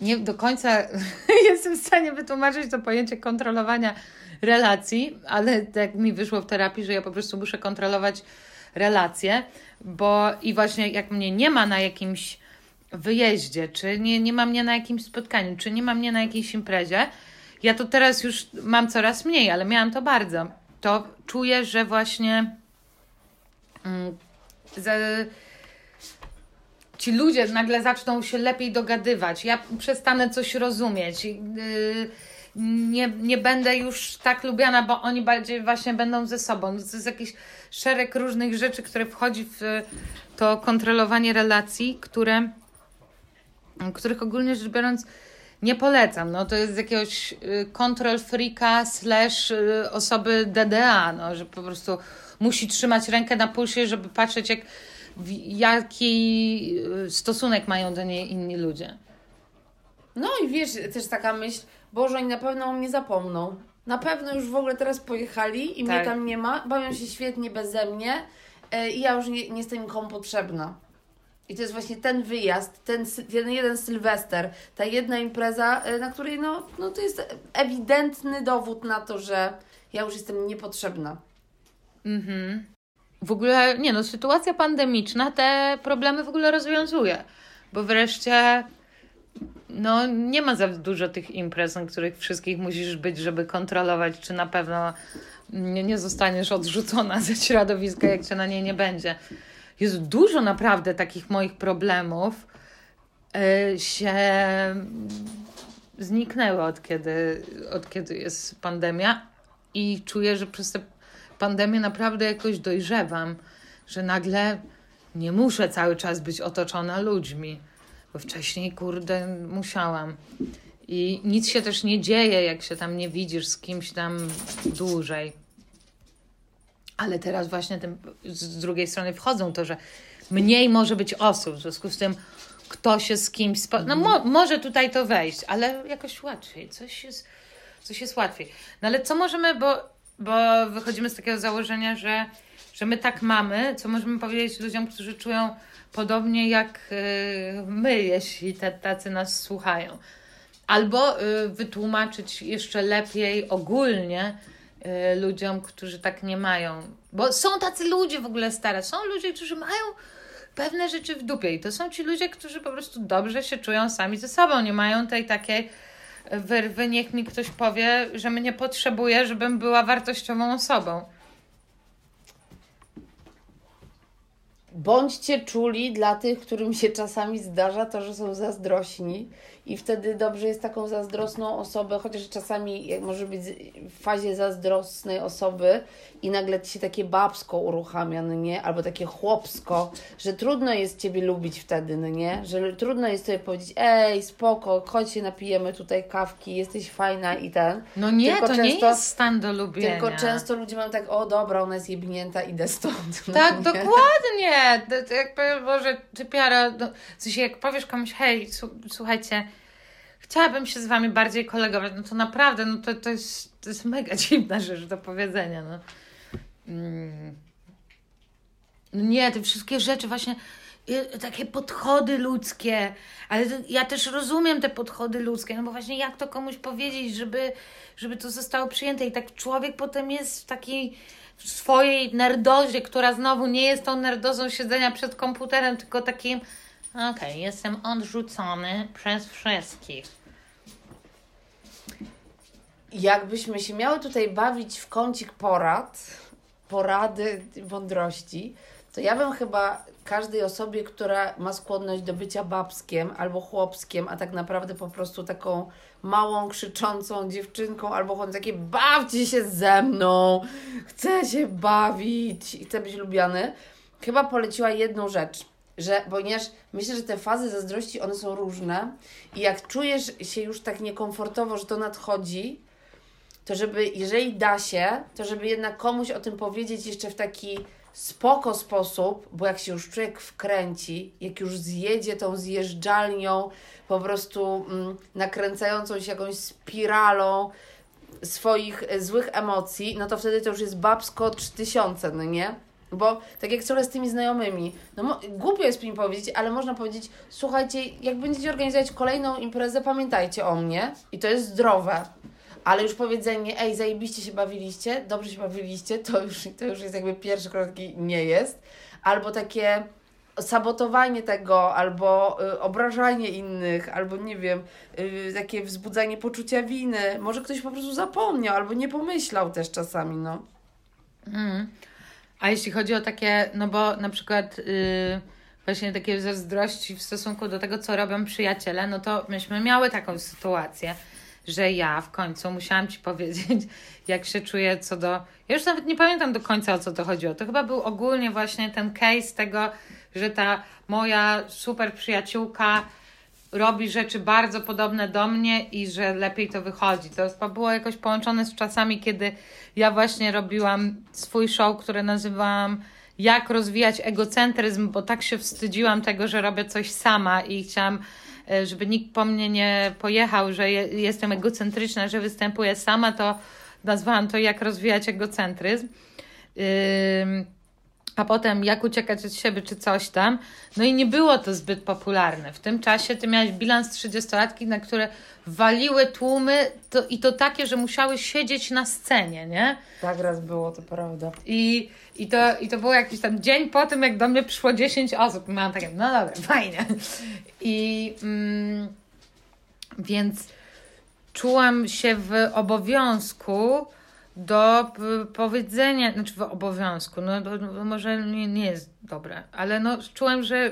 Speaker 1: Nie do końca [LAUGHS] jestem w stanie wytłumaczyć to pojęcie kontrolowania relacji, ale tak mi wyszło w terapii, że ja po prostu muszę kontrolować relacje, bo i właśnie jak mnie nie ma na jakimś wyjeździe, czy nie, nie ma mnie na jakimś spotkaniu, czy nie ma mnie na jakiejś imprezie, ja to teraz już mam coraz mniej, ale miałam to bardzo. To czuję, że właśnie mm, za, ci ludzie nagle zaczną się lepiej dogadywać. Ja przestanę coś rozumieć. Yy, nie, nie będę już tak lubiana, bo oni bardziej właśnie będą ze sobą. To jest jakiś szereg różnych rzeczy, które wchodzi w to kontrolowanie relacji, które, których ogólnie rzecz biorąc nie polecam. No, to jest jakiegoś y, control freaka slash y, osoby DDA, no, że po prostu musi trzymać rękę na pulsie, żeby patrzeć, jak, jaki y, stosunek mają do niej inni ludzie.
Speaker 2: No i wiesz, też taka myśl, Boże, oni na pewno o mnie zapomną. Na pewno już w ogóle teraz pojechali i tak. mnie tam nie ma, bawią się świetnie beze mnie i ja już nie, nie jestem nikomu potrzebna. I to jest właśnie ten wyjazd, ten, ten jeden sylwester, ta jedna impreza, e, na której no, no to jest ewidentny dowód na to, że ja już jestem niepotrzebna.
Speaker 1: Mhm. W ogóle, nie no, sytuacja pandemiczna te problemy w ogóle rozwiązuje, bo wreszcie no nie ma za dużo tych imprez, na których wszystkich musisz być, żeby kontrolować, czy na pewno nie, nie zostaniesz odrzucona ze środowiska, jak cię na niej nie będzie. Jest dużo naprawdę takich moich problemów yy, się zniknęły od kiedy, od kiedy jest pandemia i czuję, że przez tę pandemię naprawdę jakoś dojrzewam, że nagle nie muszę cały czas być otoczona ludźmi, bo wcześniej, kurde, musiałam. I nic się też nie dzieje, jak się tam nie widzisz z kimś tam dłużej. Ale teraz właśnie tym, z drugiej strony wchodzą to, że mniej może być osób, w związku z tym kto się z kimś... Spo... No mo może tutaj to wejść, ale jakoś łatwiej, coś jest, coś jest łatwiej. No ale co możemy, bo, bo wychodzimy z takiego założenia, że, że my tak mamy, co możemy powiedzieć ludziom, którzy czują podobnie jak yy, my, jeśli tacy nas słuchają. Albo yy, wytłumaczyć jeszcze lepiej ogólnie ludziom, którzy tak nie mają. Bo są tacy ludzie w ogóle stare, są ludzie, którzy mają pewne rzeczy w dupie. I to są ci ludzie, którzy po prostu dobrze się czują sami ze sobą. Nie mają tej takiej wyrwy, niech mi ktoś powie, że mnie potrzebuje, żebym była wartościową osobą.
Speaker 2: Bądźcie czuli dla tych, którym się czasami zdarza to, że są zazdrośni i wtedy dobrze jest taką zazdrosną osobę, chociaż czasami może być w fazie zazdrosnej osoby i nagle ci się takie babsko uruchamia, no nie? Albo takie chłopsko, że trudno jest Ciebie lubić wtedy, no nie? Że trudno jest sobie powiedzieć, ej, spoko, chodź się napijemy tutaj kawki, jesteś fajna i ten.
Speaker 1: No nie, tylko to często, nie jest stan do lubienia.
Speaker 2: Tylko często ludzie mają tak, o dobra, ona jest jebnięta, idę stąd. [LAUGHS]
Speaker 1: No tak, nie? dokładnie. To, to Boże, ty piara, no, w sensie jak powiesz komuś, hej, słuchajcie, chciałabym się z wami bardziej kolegować, no to naprawdę, no to, to, jest, to jest mega [LAUGHS] dziwna rzecz do powiedzenia, no. Mm. No nie, te wszystkie rzeczy właśnie, y, takie podchody ludzkie, ale ja też rozumiem te podchody ludzkie, no bo właśnie jak to komuś powiedzieć, żeby, żeby to zostało przyjęte i tak człowiek potem jest w takiej w swojej nerdozie, która znowu nie jest tą nerdozą siedzenia przed komputerem, tylko takim okej, okay, jestem odrzucony przez wszystkich.
Speaker 2: Jakbyśmy się miały tutaj bawić w kącik porad, porady mądrości, to ja bym chyba każdej osobie, która ma skłonność do bycia babskiem albo chłopskiem, a tak naprawdę po prostu taką małą, krzyczącą dziewczynką albo takie bawcie się ze mną, chcę się bawić i chcę być lubiany, chyba poleciła jedną rzecz, że ponieważ myślę, że te fazy zazdrości, one są różne i jak czujesz się już tak niekomfortowo, że to nadchodzi, to żeby, jeżeli da się, to żeby jednak komuś o tym powiedzieć jeszcze w taki spoko sposób, bo jak się już człowiek wkręci, jak już zjedzie tą zjeżdżalnią, po prostu mm, nakręcającą się jakąś spiralą swoich e, złych emocji, no to wtedy to już jest babsko 3000, no nie? Bo tak jak coraz z tymi znajomymi, no głupio jest mi powiedzieć, ale można powiedzieć, słuchajcie, jak będziecie organizować kolejną imprezę, pamiętajcie o mnie i to jest zdrowe ale już powiedzenie, ej, zajebiście się bawiliście, dobrze się bawiliście, to już, to już jest jakby pierwszy krok, nie jest. Albo takie sabotowanie tego, albo y, obrażanie innych, albo nie wiem, y, takie wzbudzanie poczucia winy. Może ktoś po prostu zapomniał, albo nie pomyślał też czasami, no.
Speaker 1: Mm. A jeśli chodzi o takie, no bo na przykład y, właśnie takie zazdrości w stosunku do tego, co robią przyjaciele, no to myśmy miały taką sytuację, że ja w końcu musiałam Ci powiedzieć, [LAUGHS] jak się czuję co do. Ja już nawet nie pamiętam do końca o co to chodziło. To chyba był ogólnie właśnie ten case tego, że ta moja super przyjaciółka robi rzeczy bardzo podobne do mnie i że lepiej to wychodzi. To było jakoś połączone z czasami, kiedy ja właśnie robiłam swój show, które nazywałam Jak rozwijać egocentryzm, bo tak się wstydziłam tego, że robię coś sama i chciałam żeby nikt po mnie nie pojechał, że je, jestem egocentryczna, że występuję sama, to nazwałam to jak rozwijać egocentryzm. Yy, a potem jak uciekać od siebie, czy coś tam. No i nie było to zbyt popularne. W tym czasie ty miałeś bilans 30-latki, na które waliły tłumy to, i to takie, że musiały siedzieć na scenie, nie?
Speaker 2: Tak raz było, to prawda.
Speaker 1: I, i, to, I to było jakiś tam dzień po tym, jak do mnie przyszło 10 osób. I miałam takie, no dobra, fajnie. I, mm, Więc czułam się w obowiązku do p- powiedzenia, znaczy w obowiązku, no, no, może nie, nie jest dobre, ale no czułam, że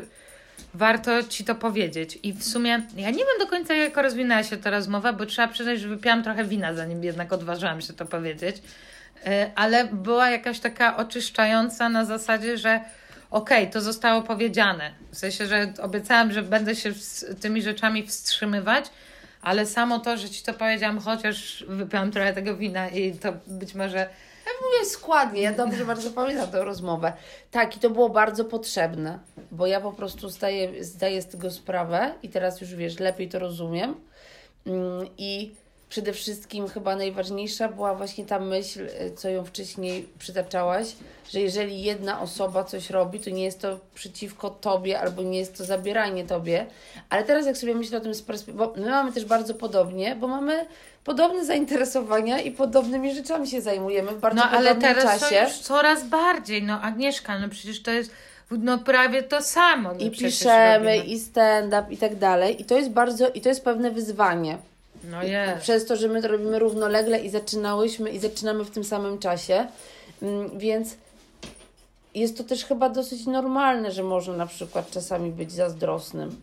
Speaker 1: warto ci to powiedzieć. I w sumie ja nie wiem do końca, jak rozwinęła się ta rozmowa, bo trzeba przyznać, że wypiłam trochę wina, zanim jednak odważyłam się to powiedzieć. E, Ale była jakaś taka oczyszczająca na zasadzie, że okej, to zostało powiedziane. W sensie, że obiecałam, że będę się z tymi rzeczami wstrzymywać, ale samo to, że ci to powiedziałam, chociaż wypiłam trochę tego wina i to być może
Speaker 2: Ja mówię składnie, ja dobrze bardzo pamiętam tę rozmowę. Tak, i to było bardzo potrzebne, bo ja po prostu zdaję, zdaję z tego sprawę i teraz już wiesz, lepiej to rozumiem. Mm, I przede wszystkim chyba najważniejsza była właśnie ta myśl, y, co ją wcześniej przytaczałaś, że jeżeli jedna osoba coś robi, to nie jest to przeciwko tobie albo nie jest to zabieranie tobie. Ale teraz jak sobie myślę o tym z perspektywy, bo my mamy też bardzo podobnie, bo mamy podobne zainteresowania i podobnymi rzeczami się zajmujemy w bardzo
Speaker 1: No ale teraz
Speaker 2: czasie.
Speaker 1: już coraz bardziej. No Agnieszka, no przecież to jest no prawie to samo. No
Speaker 2: I piszemy,
Speaker 1: robimy.
Speaker 2: i stand-up, i tak dalej. I to jest bardzo, i to jest pewne wyzwanie.
Speaker 1: No jest.
Speaker 2: Przez to, że my to robimy równolegle i zaczynałyśmy i zaczynamy w tym samym czasie. Mm, Więc jest to też chyba dosyć normalne, że można na przykład czasami być zazdrosnym.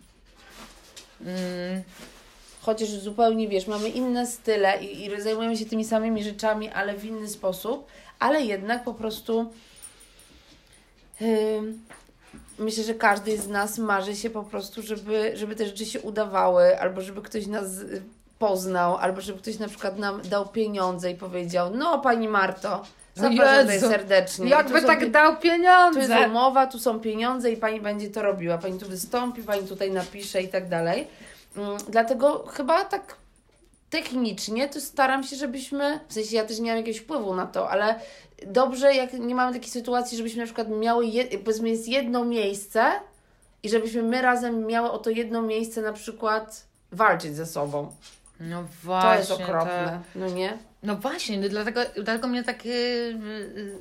Speaker 1: Mm,
Speaker 2: Chociaż zupełnie wiesz, mamy inne style i, i zajmujemy się tymi samymi rzeczami, ale w inny sposób, ale jednak po prostu myślę, że każdy z nas marzy się po prostu, żeby, żeby te rzeczy się udawały, albo żeby ktoś nas poznał, albo żeby ktoś na przykład nam dał pieniądze i powiedział: No, pani Marto, zapraszam tutaj serdecznie.
Speaker 1: Jakby tak dał
Speaker 2: tu jest
Speaker 1: pieniądze.
Speaker 2: umowa, tu są pieniądze i pani będzie to robiła. Pani tu wystąpi, pani tutaj napisze i tak dalej. Mm, Dlatego chyba tak technicznie to staram się, żebyśmy, w sensie ja też nie mam jakiegoś wpływu na to, ale dobrze, jak nie mamy takiej sytuacji, żebyśmy na przykład miały, je, powiedzmy jest jedno miejsce i żebyśmy my razem miały o to jedno miejsce na przykład walczyć ze sobą.
Speaker 1: No
Speaker 2: To
Speaker 1: właśnie.
Speaker 2: jest okropne, no nie?
Speaker 1: No właśnie, no dlatego, dlatego mnie tak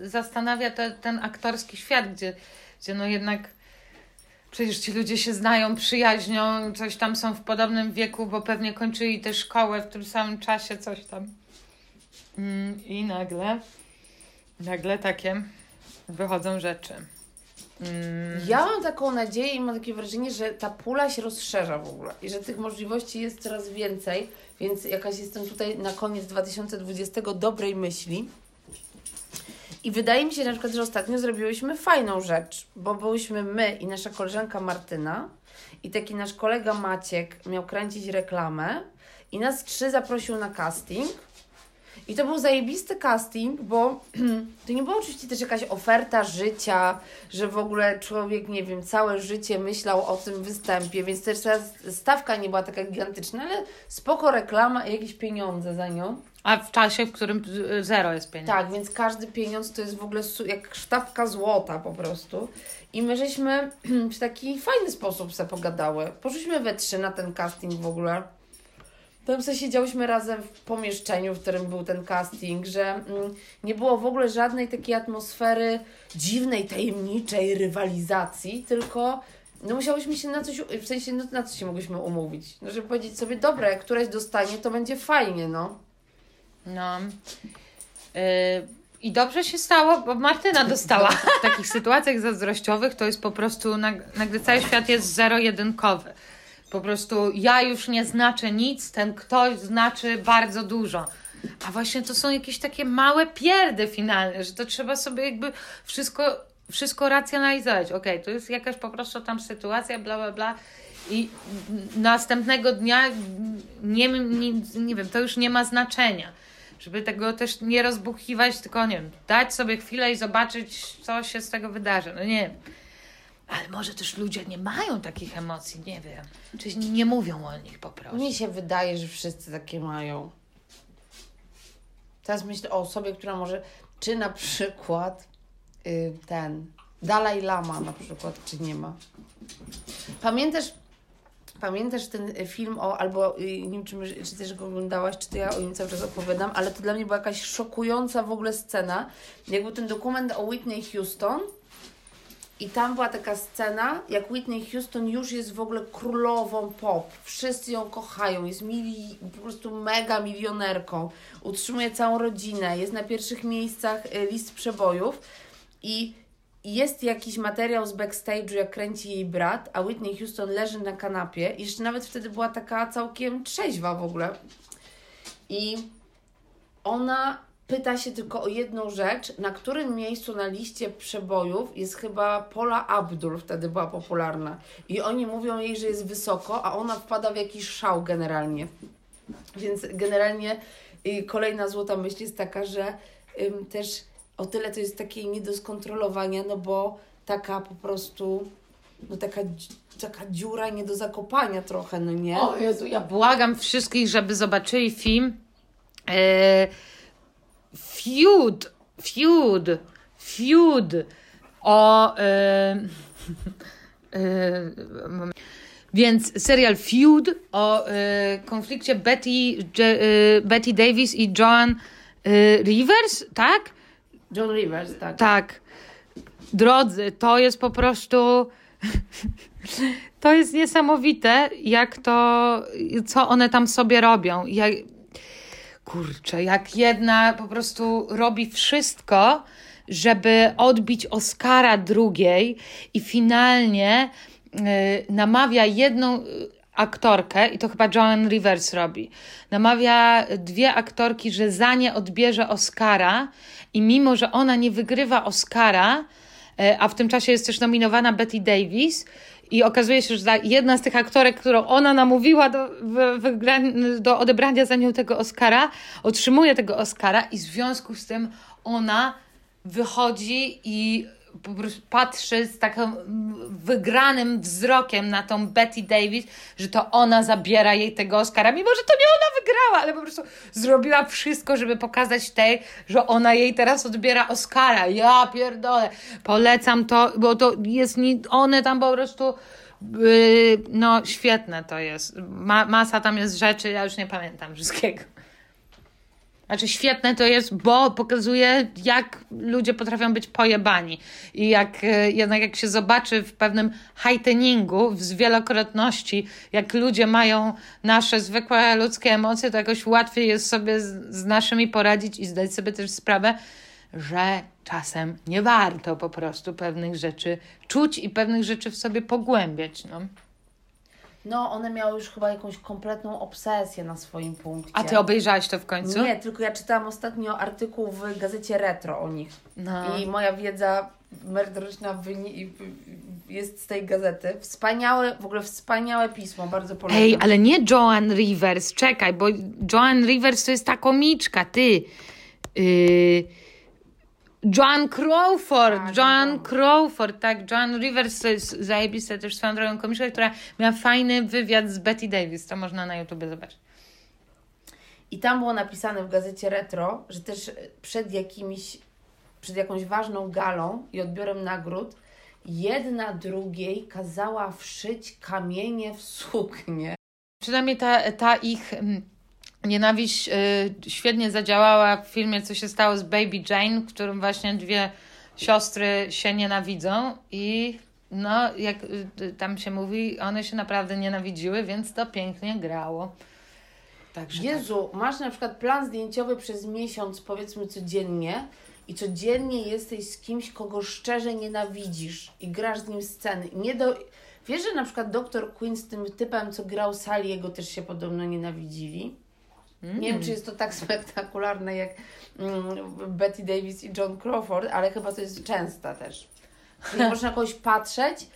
Speaker 1: zastanawia te, ten aktorski świat, gdzie, gdzie no jednak przecież ci ludzie się znają, przyjaźnią, coś tam są w podobnym wieku, bo pewnie kończyli tę szkołę w tym samym czasie, coś tam. Mm, I nagle, nagle takie wychodzą rzeczy. Mm,
Speaker 2: Ja mam taką nadzieję i mam takie wrażenie, że ta pula się rozszerza w ogóle i że tych możliwości jest coraz więcej, więc jakaś jestem tutaj na koniec 2020 dobrej myśli. I wydaje mi się na przykład, że ostatnio zrobiłyśmy fajną rzecz, bo byłyśmy my i nasza koleżanka Martyna i taki nasz kolega Maciek miał kręcić reklamę i nas trzy zaprosił na casting. I to był zajebisty casting, bo [CLEARS THROAT] to nie była oczywiście też jakaś oferta życia, że w ogóle człowiek, nie wiem, całe życie myślał o tym występie, więc też ta stawka nie była taka gigantyczna, ale spoko reklama i jakieś pieniądze za nią.
Speaker 1: A w czasie, w którym y, zero jest pieniędzy.
Speaker 2: Tak, więc każdy pieniądz to jest w ogóle jak sztabka złota po prostu. I my żeśmy [CLEARS THROAT] w taki fajny sposób sobie pogadały. Poszliśmy we trzy na ten casting w ogóle. Tam sobie siedziałyśmy razem w pomieszczeniu, w którym był ten casting, że mm, nie było w ogóle żadnej takiej atmosfery dziwnej, tajemniczej rywalizacji, tylko no musiałyśmy się na coś, w sensie no, na co się mogłyśmy umówić. No, żeby powiedzieć sobie, dobra, jak któraś dostanie, to będzie fajnie, no.
Speaker 1: No. Yy, I dobrze się stało, bo Martyna dostała. W takich sytuacjach zazdrościowych to jest po prostu, nag- nagle cały świat jest zero-jedynkowy. Po prostu ja już nie znaczę nic, ten ktoś znaczy bardzo dużo. A właśnie to są jakieś takie małe pierdy finalne, że to trzeba sobie jakby wszystko, wszystko racjonalizować. Okej, to jest jakaś po prostu tam sytuacja, bla, bla, bla. I następnego dnia nie, nie, nie wiem, to już nie ma znaczenia. Żeby tego też nie rozbuchiwać, tylko nie wiem, dać sobie chwilę i zobaczyć, co się z tego wydarzy. No nie wiem. Ale może też ludzie nie mają takich emocji, nie wiem. Czy nie mówią o nich po prostu.
Speaker 2: Mi się wydaje, że wszyscy takie mają. Teraz myślę o osobie, która może, czy na przykład y, ten Dalaj Lama na przykład, czy nie ma. Pamiętasz, pamiętasz ten film o, albo y, nie wiem, czy, my- czy też go oglądałaś, czy to ja o nim cały czas opowiadam, ale to dla mnie była jakaś szokująca w ogóle scena. Jak był ten dokument o Whitney Houston, I tam była taka scena, jak Whitney Houston już jest w ogóle królową pop. Wszyscy ją kochają, jest mili, po prostu mega milionerką. Utrzymuje całą rodzinę, jest na pierwszych miejscach y, list przebojów. I jest jakiś materiał z backstage'u, jak kręci jej brat, a Whitney Houston leży na kanapie. Jeszcze nawet wtedy była taka całkiem trzeźwa w ogóle. I ona pyta się tylko o jedną rzecz, na którym miejscu na liście przebojów jest chyba Pola Abdul, wtedy była popularna. I oni mówią jej, że jest wysoko, a ona wpada w jakiś szał generalnie. Więc generalnie y, kolejna złota myśl jest taka, że ym, też o tyle to jest takie nie do skontrolowania, no bo taka po prostu, no taka, taka dziura nie do zakopania trochę, no nie?
Speaker 1: O Jezu, ja błagam wszystkich, żeby zobaczyli film e, Feud, Feud, Feud o... E, [LAUGHS] e, więc serial Feud o e, konflikcie Betty, Je, Betty Davis i Joan Rivers, tak?
Speaker 2: John Rivers, tak.
Speaker 1: Tak. Drodzy, to jest po prostu. [LAUGHS] To jest niesamowite, jak to, co one tam sobie robią. Jak, kurczę, jak jedna po prostu robi wszystko, żeby odbić Oscara drugiej i finalnie y, namawia jedną aktorkę, i to chyba Joan Rivers robi, namawia dwie aktorki, że za nie odbierze Oscara i mimo, że ona nie wygrywa Oscara, a w tym czasie jest też nominowana Betty Davis i okazuje się, że jedna z tych aktorek, którą ona namówiła do, do odebrania za nią tego Oscara, otrzymuje tego Oscara i w związku z tym ona wychodzi i patrzy z takim wygranym wzrokiem na tą Betty Davis, że to ona zabiera jej tego Oscara, mimo że to nie ona wygrała, ale po prostu zrobiła wszystko, żeby pokazać tej, że ona jej teraz odbiera Oscara. Ja pierdolę, polecam to, bo to jest, one tam po prostu yy, no świetne to jest. Ma, masa tam jest rzeczy, ja już nie pamiętam wszystkiego. Znaczy świetne to jest, bo pokazuje, jak ludzie potrafią być pojebani. I jak e, jednak jak się zobaczy w pewnym heighteningu, w zwielokrotności, jak ludzie mają nasze zwykłe ludzkie emocje, to jakoś łatwiej jest sobie z, z naszymi poradzić i zdać sobie też sprawę, że czasem nie warto po prostu pewnych rzeczy czuć i pewnych rzeczy w sobie pogłębiać. No.
Speaker 2: No, one miały już chyba jakąś kompletną obsesję na swoim punkcie.
Speaker 1: A ty obejrzałaś to w końcu?
Speaker 2: Nie, tylko ja czytałam ostatnio artykuł w gazecie Retro o nich. No. I moja wiedza merytoryczna jest z tej gazety. Wspaniałe, w ogóle wspaniałe pismo, bardzo polecam.
Speaker 1: Ej, ale nie Joan Rivers, czekaj, bo Joan Rivers to jest ta komiczka, ty. Yy Joan Crawford, tak, Joan Crawford, tak, Joan Rivers to jest zajebista też swoją drogą komiczka, która miała fajny wywiad z Betty Davis, to można na YouTube zobaczyć.
Speaker 2: I tam było napisane w gazecie Retro, że też przed jakimiś, przed jakąś ważną galą i odbiorem nagród jedna drugiej kazała wszyć kamienie w suknię.
Speaker 1: Przynajmniej ta, ta ich mm, Nienawiść y, świetnie zadziałała w filmie Co się stało z Baby Jane, w którym właśnie dwie siostry się nienawidzą i no, jak y, tam się mówi, one się naprawdę nienawidziły, więc to pięknie grało.
Speaker 2: Także Jezu, tak. masz na przykład plan zdjęciowy przez miesiąc, powiedzmy codziennie, i codziennie jesteś z kimś, kogo szczerze nienawidzisz i grasz z nim sceny. Nie do... Wiesz, że na przykład doktor Quinn z tym typem, co grał Saliego, też się podobno nienawidzili? Mm. Nie wiem, czy jest to tak [LAUGHS] spektakularne jak mm, Betty Davis i John Crawford, ale chyba to jest częsta też. [LAUGHS] Można na kogoś patrzeć,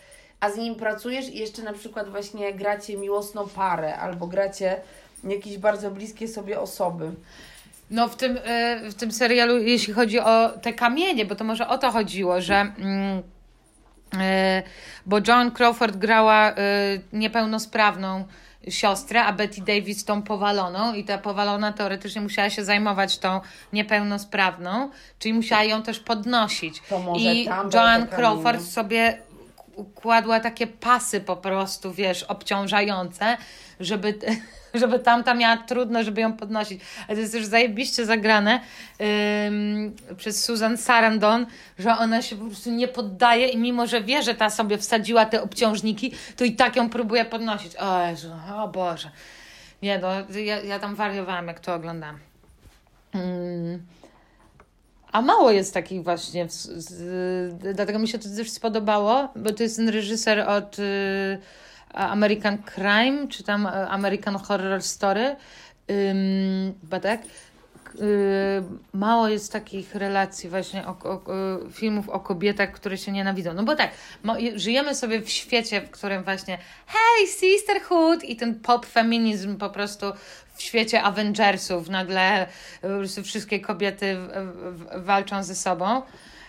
Speaker 2: a z nim pracujesz i jeszcze na przykład właśnie gracie miłosną parę albo gracie jakieś bardzo bliskie sobie osoby.
Speaker 1: No w tym, e, w tym serialu, jeśli chodzi o te kamienie, bo to może o to chodziło, że mm, e, bo John Crawford grała e, niepełnosprawną siostrę, a Betty Davis tą powaloną i ta powalona teoretycznie musiała się zajmować tą niepełnosprawną, czyli musiała ją też podnosić. I Joan Crawford sobie układła takie pasy po prostu, wiesz, obciążające, żeby, [LAUGHS] żeby tamta miała trudno, żeby ją podnosić. Ale to jest już zajebiście zagrane przez Susan Sarandon, że ona się po prostu nie poddaje i mimo, że wie, że ta sobie wsadziła te obciążniki, to i tak ją próbuje podnosić. O Jezu, o Boże. Nie no, ja, ja tam wariowałam, jak to oglądam. Ym. A mało jest takich właśnie, z, z, dlatego mi się to też spodobało, bo to jest ten reżyser od y, American Crime, czy tam American Horror Story, ym, chyba tak. Y, mało jest takich relacji właśnie, o, o, filmów o kobietach, które się nienawidzą. No bo tak, żyjemy sobie w świecie, w którym właśnie hej, sisterhood i ten pop feminizm po prostu w świecie Avengersów nagle po prostu wszystkie kobiety walczą ze sobą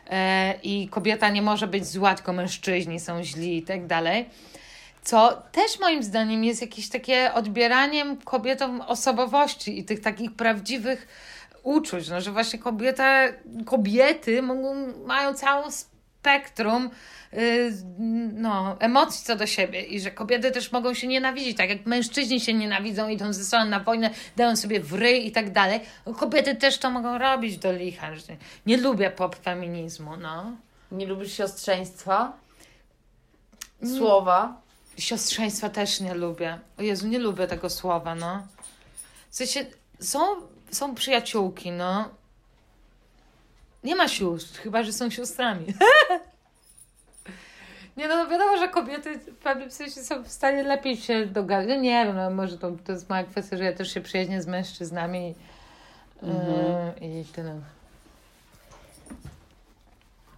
Speaker 1: e, i kobieta nie może być zła, tylko mężczyźni są źli i tak dalej. Co też moim zdaniem jest jakieś takie odbieraniem kobietom osobowości i tych takich prawdziwych uczuć, no, że właśnie kobieta, kobiety mogą, mają całą spektrum y, no, emocji co do siebie i że kobiety też mogą się nienawidzić, tak jak mężczyźni się nienawidzą, idą ze sobą na wojnę, dają sobie wryj i tak dalej. Kobiety też to mogą robić do licha. Nie lubię pop feminizmu, no.
Speaker 2: Nie lubisz siostrzeństwa? Słowa?
Speaker 1: Siostrzeństwa też nie lubię. O Jezu, nie lubię tego słowa, no. W sensie, są, są przyjaciółki, no. Nie ma sióstr, chyba że są siostrami. [LAUGHS] nie no, wiadomo, że kobiety w pewnym sensie są w stanie lepiej się dogadać. No nie wiem, no, może to, to jest mała kwestia, że ja też się przyjaźnię z mężczyznami mhm. yy, i tyle.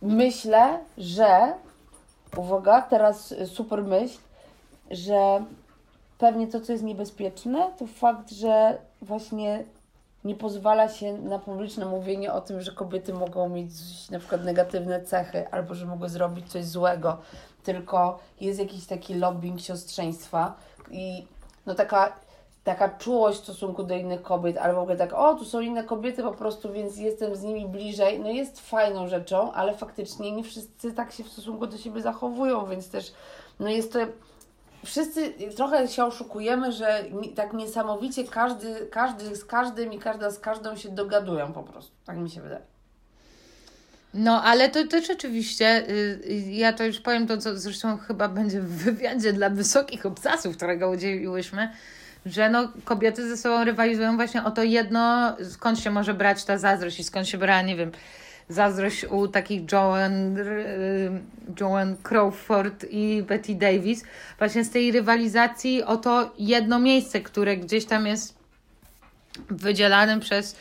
Speaker 2: Myślę, że uwaga, teraz super myśl, że pewnie to, co jest niebezpieczne, to fakt, że właśnie nie pozwala się na publiczne mówienie o tym, że kobiety mogą mieć na przykład negatywne cechy albo że mogą zrobić coś złego, tylko jest jakiś taki lobbying siostrzeństwa i no taka, taka czułość w stosunku do innych kobiet, albo w ogóle tak, o, tu są inne kobiety po prostu, więc jestem z nimi bliżej, no jest fajną rzeczą, ale faktycznie nie wszyscy tak się w stosunku do siebie zachowują, więc też no jest to wszyscy trochę się oszukujemy, że tak niesamowicie każdy, każdy z każdym i każda z każdą się dogadują po prostu. Tak mi się wydaje.
Speaker 1: No, ale to też oczywiście, yy, ja to już powiem to, co zresztą chyba będzie w wywiadzie dla wysokich obcasów, którego udzieliłyśmy, że no, kobiety ze sobą rywalizują właśnie o to jedno, skąd się może brać ta zazdrość i skąd się brała, nie wiem, zazdrość u takich Joan, y, Joan Crawford i Betty Davis, właśnie z tej rywalizacji o to jedno miejsce, które gdzieś tam jest wydzielane przez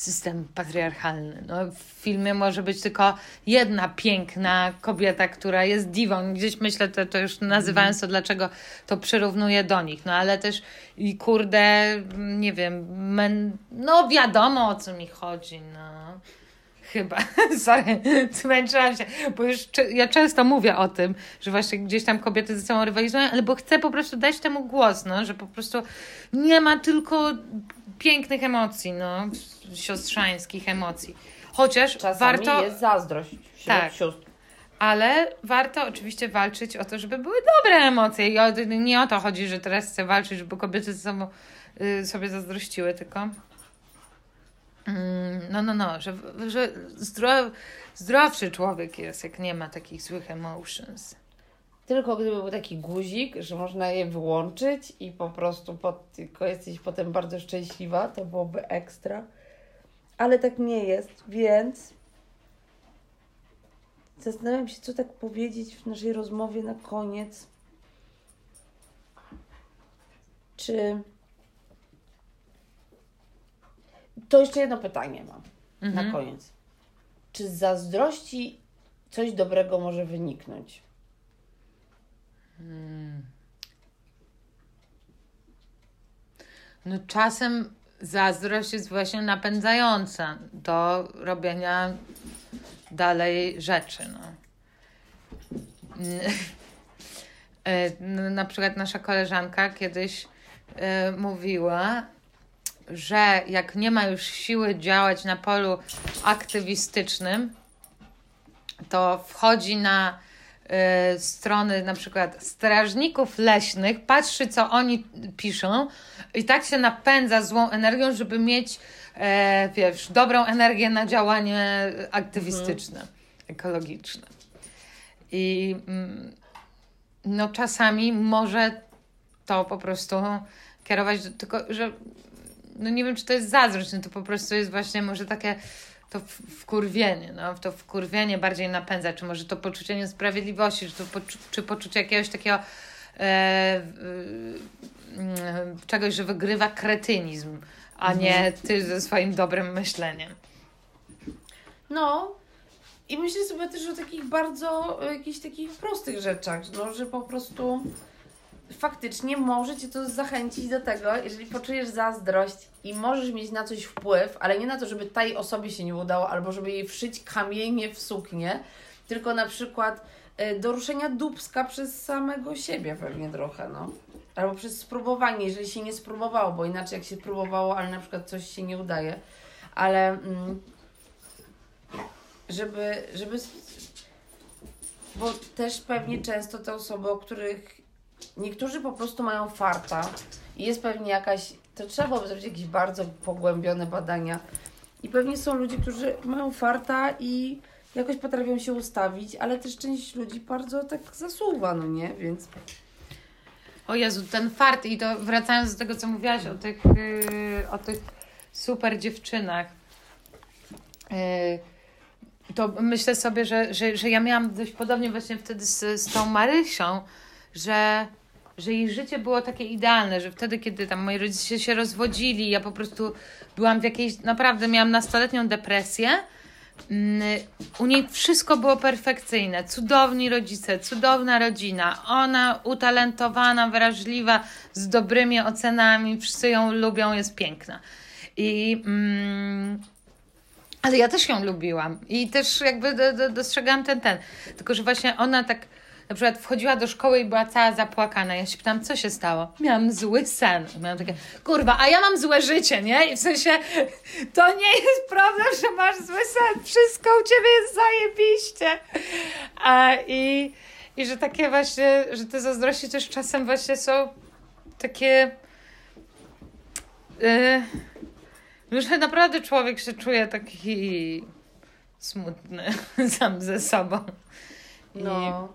Speaker 1: system patriarchalny. No, w filmie może być tylko jedna piękna kobieta, która jest diwą. Gdzieś myślę, to, to już nazywając to, dlaczego to przyrównuję do nich. No ale też i kurde, nie wiem, men... no wiadomo o co mi chodzi, no. Chyba. [LAUGHS] Sorry, zmęczyłam się, bo już ja często mówię o tym, że właśnie gdzieś tam kobiety ze sobą rywalizują, ale bo chcę po prostu dać temu głos, no, że po prostu nie ma tylko pięknych emocji, no, siostrzańskich emocji. Chociaż
Speaker 2: Czasami
Speaker 1: warto.
Speaker 2: jest zazdrość tak. sióstr.
Speaker 1: Ale warto oczywiście walczyć o to, żeby były dobre emocje. I nie o to chodzi, że teraz chcę walczyć, żeby kobiety ze sobą y, sobie zazdrościły, tylko. Mm, no, no, no, że, że zdrow, zdrowszy człowiek jest, jak nie ma takich złych emotions.
Speaker 2: Tylko gdyby był taki guzik, że można je wyłączyć i po prostu pod, tylko jesteś potem bardzo szczęśliwa, to byłoby ekstra. Ale tak nie jest, więc zastanawiam się, co tak powiedzieć w naszej rozmowie na koniec. Czy. To jeszcze jedno pytanie mam mhm. na koniec. Czy z zazdrości coś dobrego może wyniknąć? Hmm.
Speaker 1: No czasem zazdrość jest właśnie napędzająca do robienia dalej rzeczy. No. [LAUGHS] E, na przykład nasza koleżanka kiedyś e, mówiła, że jak nie ma już siły działać na polu aktywistycznym, to wchodzi na e, strony na przykład strażników leśnych, patrzy co oni piszą i tak się napędza złą energią, żeby mieć e, wiesz, dobrą energię na działanie aktywistyczne, ekologiczne. I mm, no czasami może to po prostu kierować, do, tylko że no nie wiem, czy to jest zazdrość, no to po prostu jest właśnie może takie to wkurwienie, no, to wkurwienie bardziej napędza, czy może to poczucie niesprawiedliwości, czy, to poczu czy poczucie jakiegoś takiego e, e, czegoś, że wygrywa kretynizm, a nie mhm. ty ze swoim dobrym myśleniem.
Speaker 2: No, i myślę sobie też o takich bardzo, jakichś takich prostych rzeczach, no, że po prostu faktycznie może Cię to zachęcić do tego, jeżeli poczujesz zazdrość i możesz mieć na coś wpływ, ale nie na to, żeby tej osobie się nie udało, albo żeby jej wszyć kamienie w suknię, tylko na przykład y, do ruszenia dubska przez samego siebie pewnie trochę, no. Albo przez spróbowanie, jeżeli się nie spróbowało, bo inaczej jak się próbowało, ale na przykład coś się nie udaje. Ale mm, żeby, żeby bo też pewnie często te osoby, o których niektórzy po prostu mają farta i jest pewnie jakaś, to trzeba byłoby zrobić jakieś bardzo pogłębione badania. I pewnie są ludzie, którzy mają farta i jakoś potrafią się ustawić, ale też część ludzi bardzo tak zasuwa, no nie, więc...
Speaker 1: O Jezu, ten fart i to wracając do tego, co mówiłaś o tych, yy, o tych super dziewczynach, yy, to myślę sobie, że, że, że ja miałam dość podobnie właśnie wtedy z, z tą Marysią, że, że jej życie było takie idealne, że wtedy, kiedy tam moi rodzice się rozwodzili, ja po prostu byłam w jakiejś, naprawdę miałam nastoletnią depresję, mm, u niej wszystko było perfekcyjne. Cudowni rodzice, cudowna rodzina. Ona utalentowana, wrażliwa, z dobrymi ocenami, wszyscy ją lubią, jest piękna. I. Mm, ale ja też ją lubiłam i też jakby do, do, dostrzegałam ten, ten. Tylko, że właśnie ona tak na przykład wchodziła do szkoły i była cała zapłakana. Ja się pytam, co się stało? Miałam zły sen. Miałam takie, kurwa, a ja mam złe życie, nie? I w sensie, to nie jest problem, że masz zły sen. Wszystko u ciebie jest zajebiście. A, i, I że takie właśnie, że te zazdrości też czasem właśnie są takie... Yy, naprawdę człowiek się czuje taki smutny [LAUGHS] sam ze sobą.
Speaker 2: No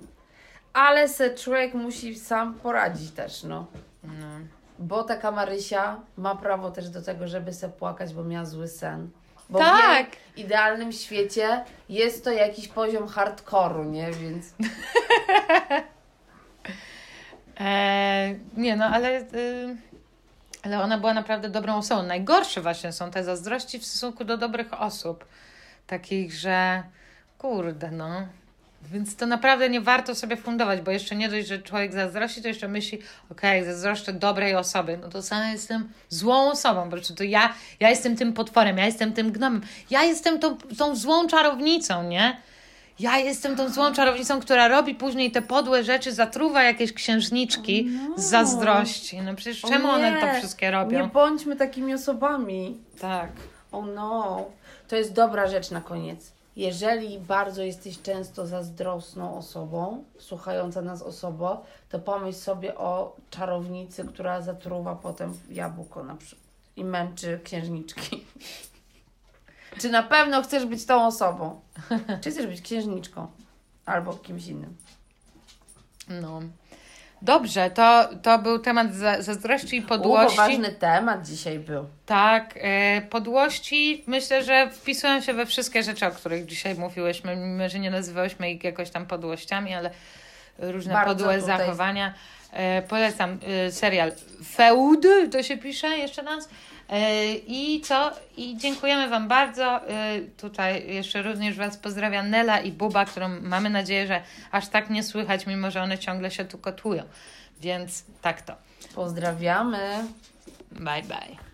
Speaker 2: ale se człowiek musi sam poradzić też, no. no. Bo taka Marysia ma prawo też do tego, żeby se płakać, bo miała zły sen. Bo tak. w idealnym świecie jest to jakiś poziom hardkoru, nie? Więc... [LAUGHS]
Speaker 1: e, nie no, ale... Y ale ona była naprawdę dobrą osobą. Najgorsze właśnie są te zazdrości w stosunku do dobrych osób. Takich, że kurde, no więc to naprawdę nie warto sobie fundować, bo jeszcze nie dość, że człowiek zazdrości, to jeszcze myśli, okej, okay, zazdroszczę dobrej osoby. No to sam jestem złą osobą, po prostu to ja, ja jestem tym potworem, ja jestem tym gnomem, ja jestem tą, tą złą czarownicą, nie? Ja jestem tą złą czarownicą, która robi później te podłe rzeczy, zatruwa jakieś księżniczki no. z zazdrości. No przecież czemu one to wszystkie robią?
Speaker 2: Nie bądźmy takimi osobami.
Speaker 1: Tak.
Speaker 2: Oh no. To jest dobra rzecz na koniec jeżeli bardzo jesteś często zazdrosną osobą, słuchająca nas osobą, to pomyśl sobie o czarownicy, która zatruwa potem jabłko na przykład i męczy księżniczki. [LAUGHS] Czy na pewno chcesz być tą osobą? Czy chcesz być księżniczką? Albo kimś innym?
Speaker 1: No. Dobrze, to, to był temat zazdrości i podłości.
Speaker 2: U, ważny temat dzisiaj był.
Speaker 1: Tak, e, podłości myślę, że wpisują się we wszystkie rzeczy, o których dzisiaj mówiłyśmy, mimo że nie nazywałyśmy ich jakoś tam podłościami, ale różne Bardzo podłe tutaj... zachowania. E, polecam e, serial Feud, to się pisze jeszcze raz. E, I co? I dziękujemy Wam bardzo. E, tutaj jeszcze również Was pozdrawia Nela i Buba, którą mamy nadzieję, że aż tak nie słychać, mimo że one ciągle się tu kotują. Więc tak to.
Speaker 2: Pozdrawiamy.
Speaker 1: Bye bye.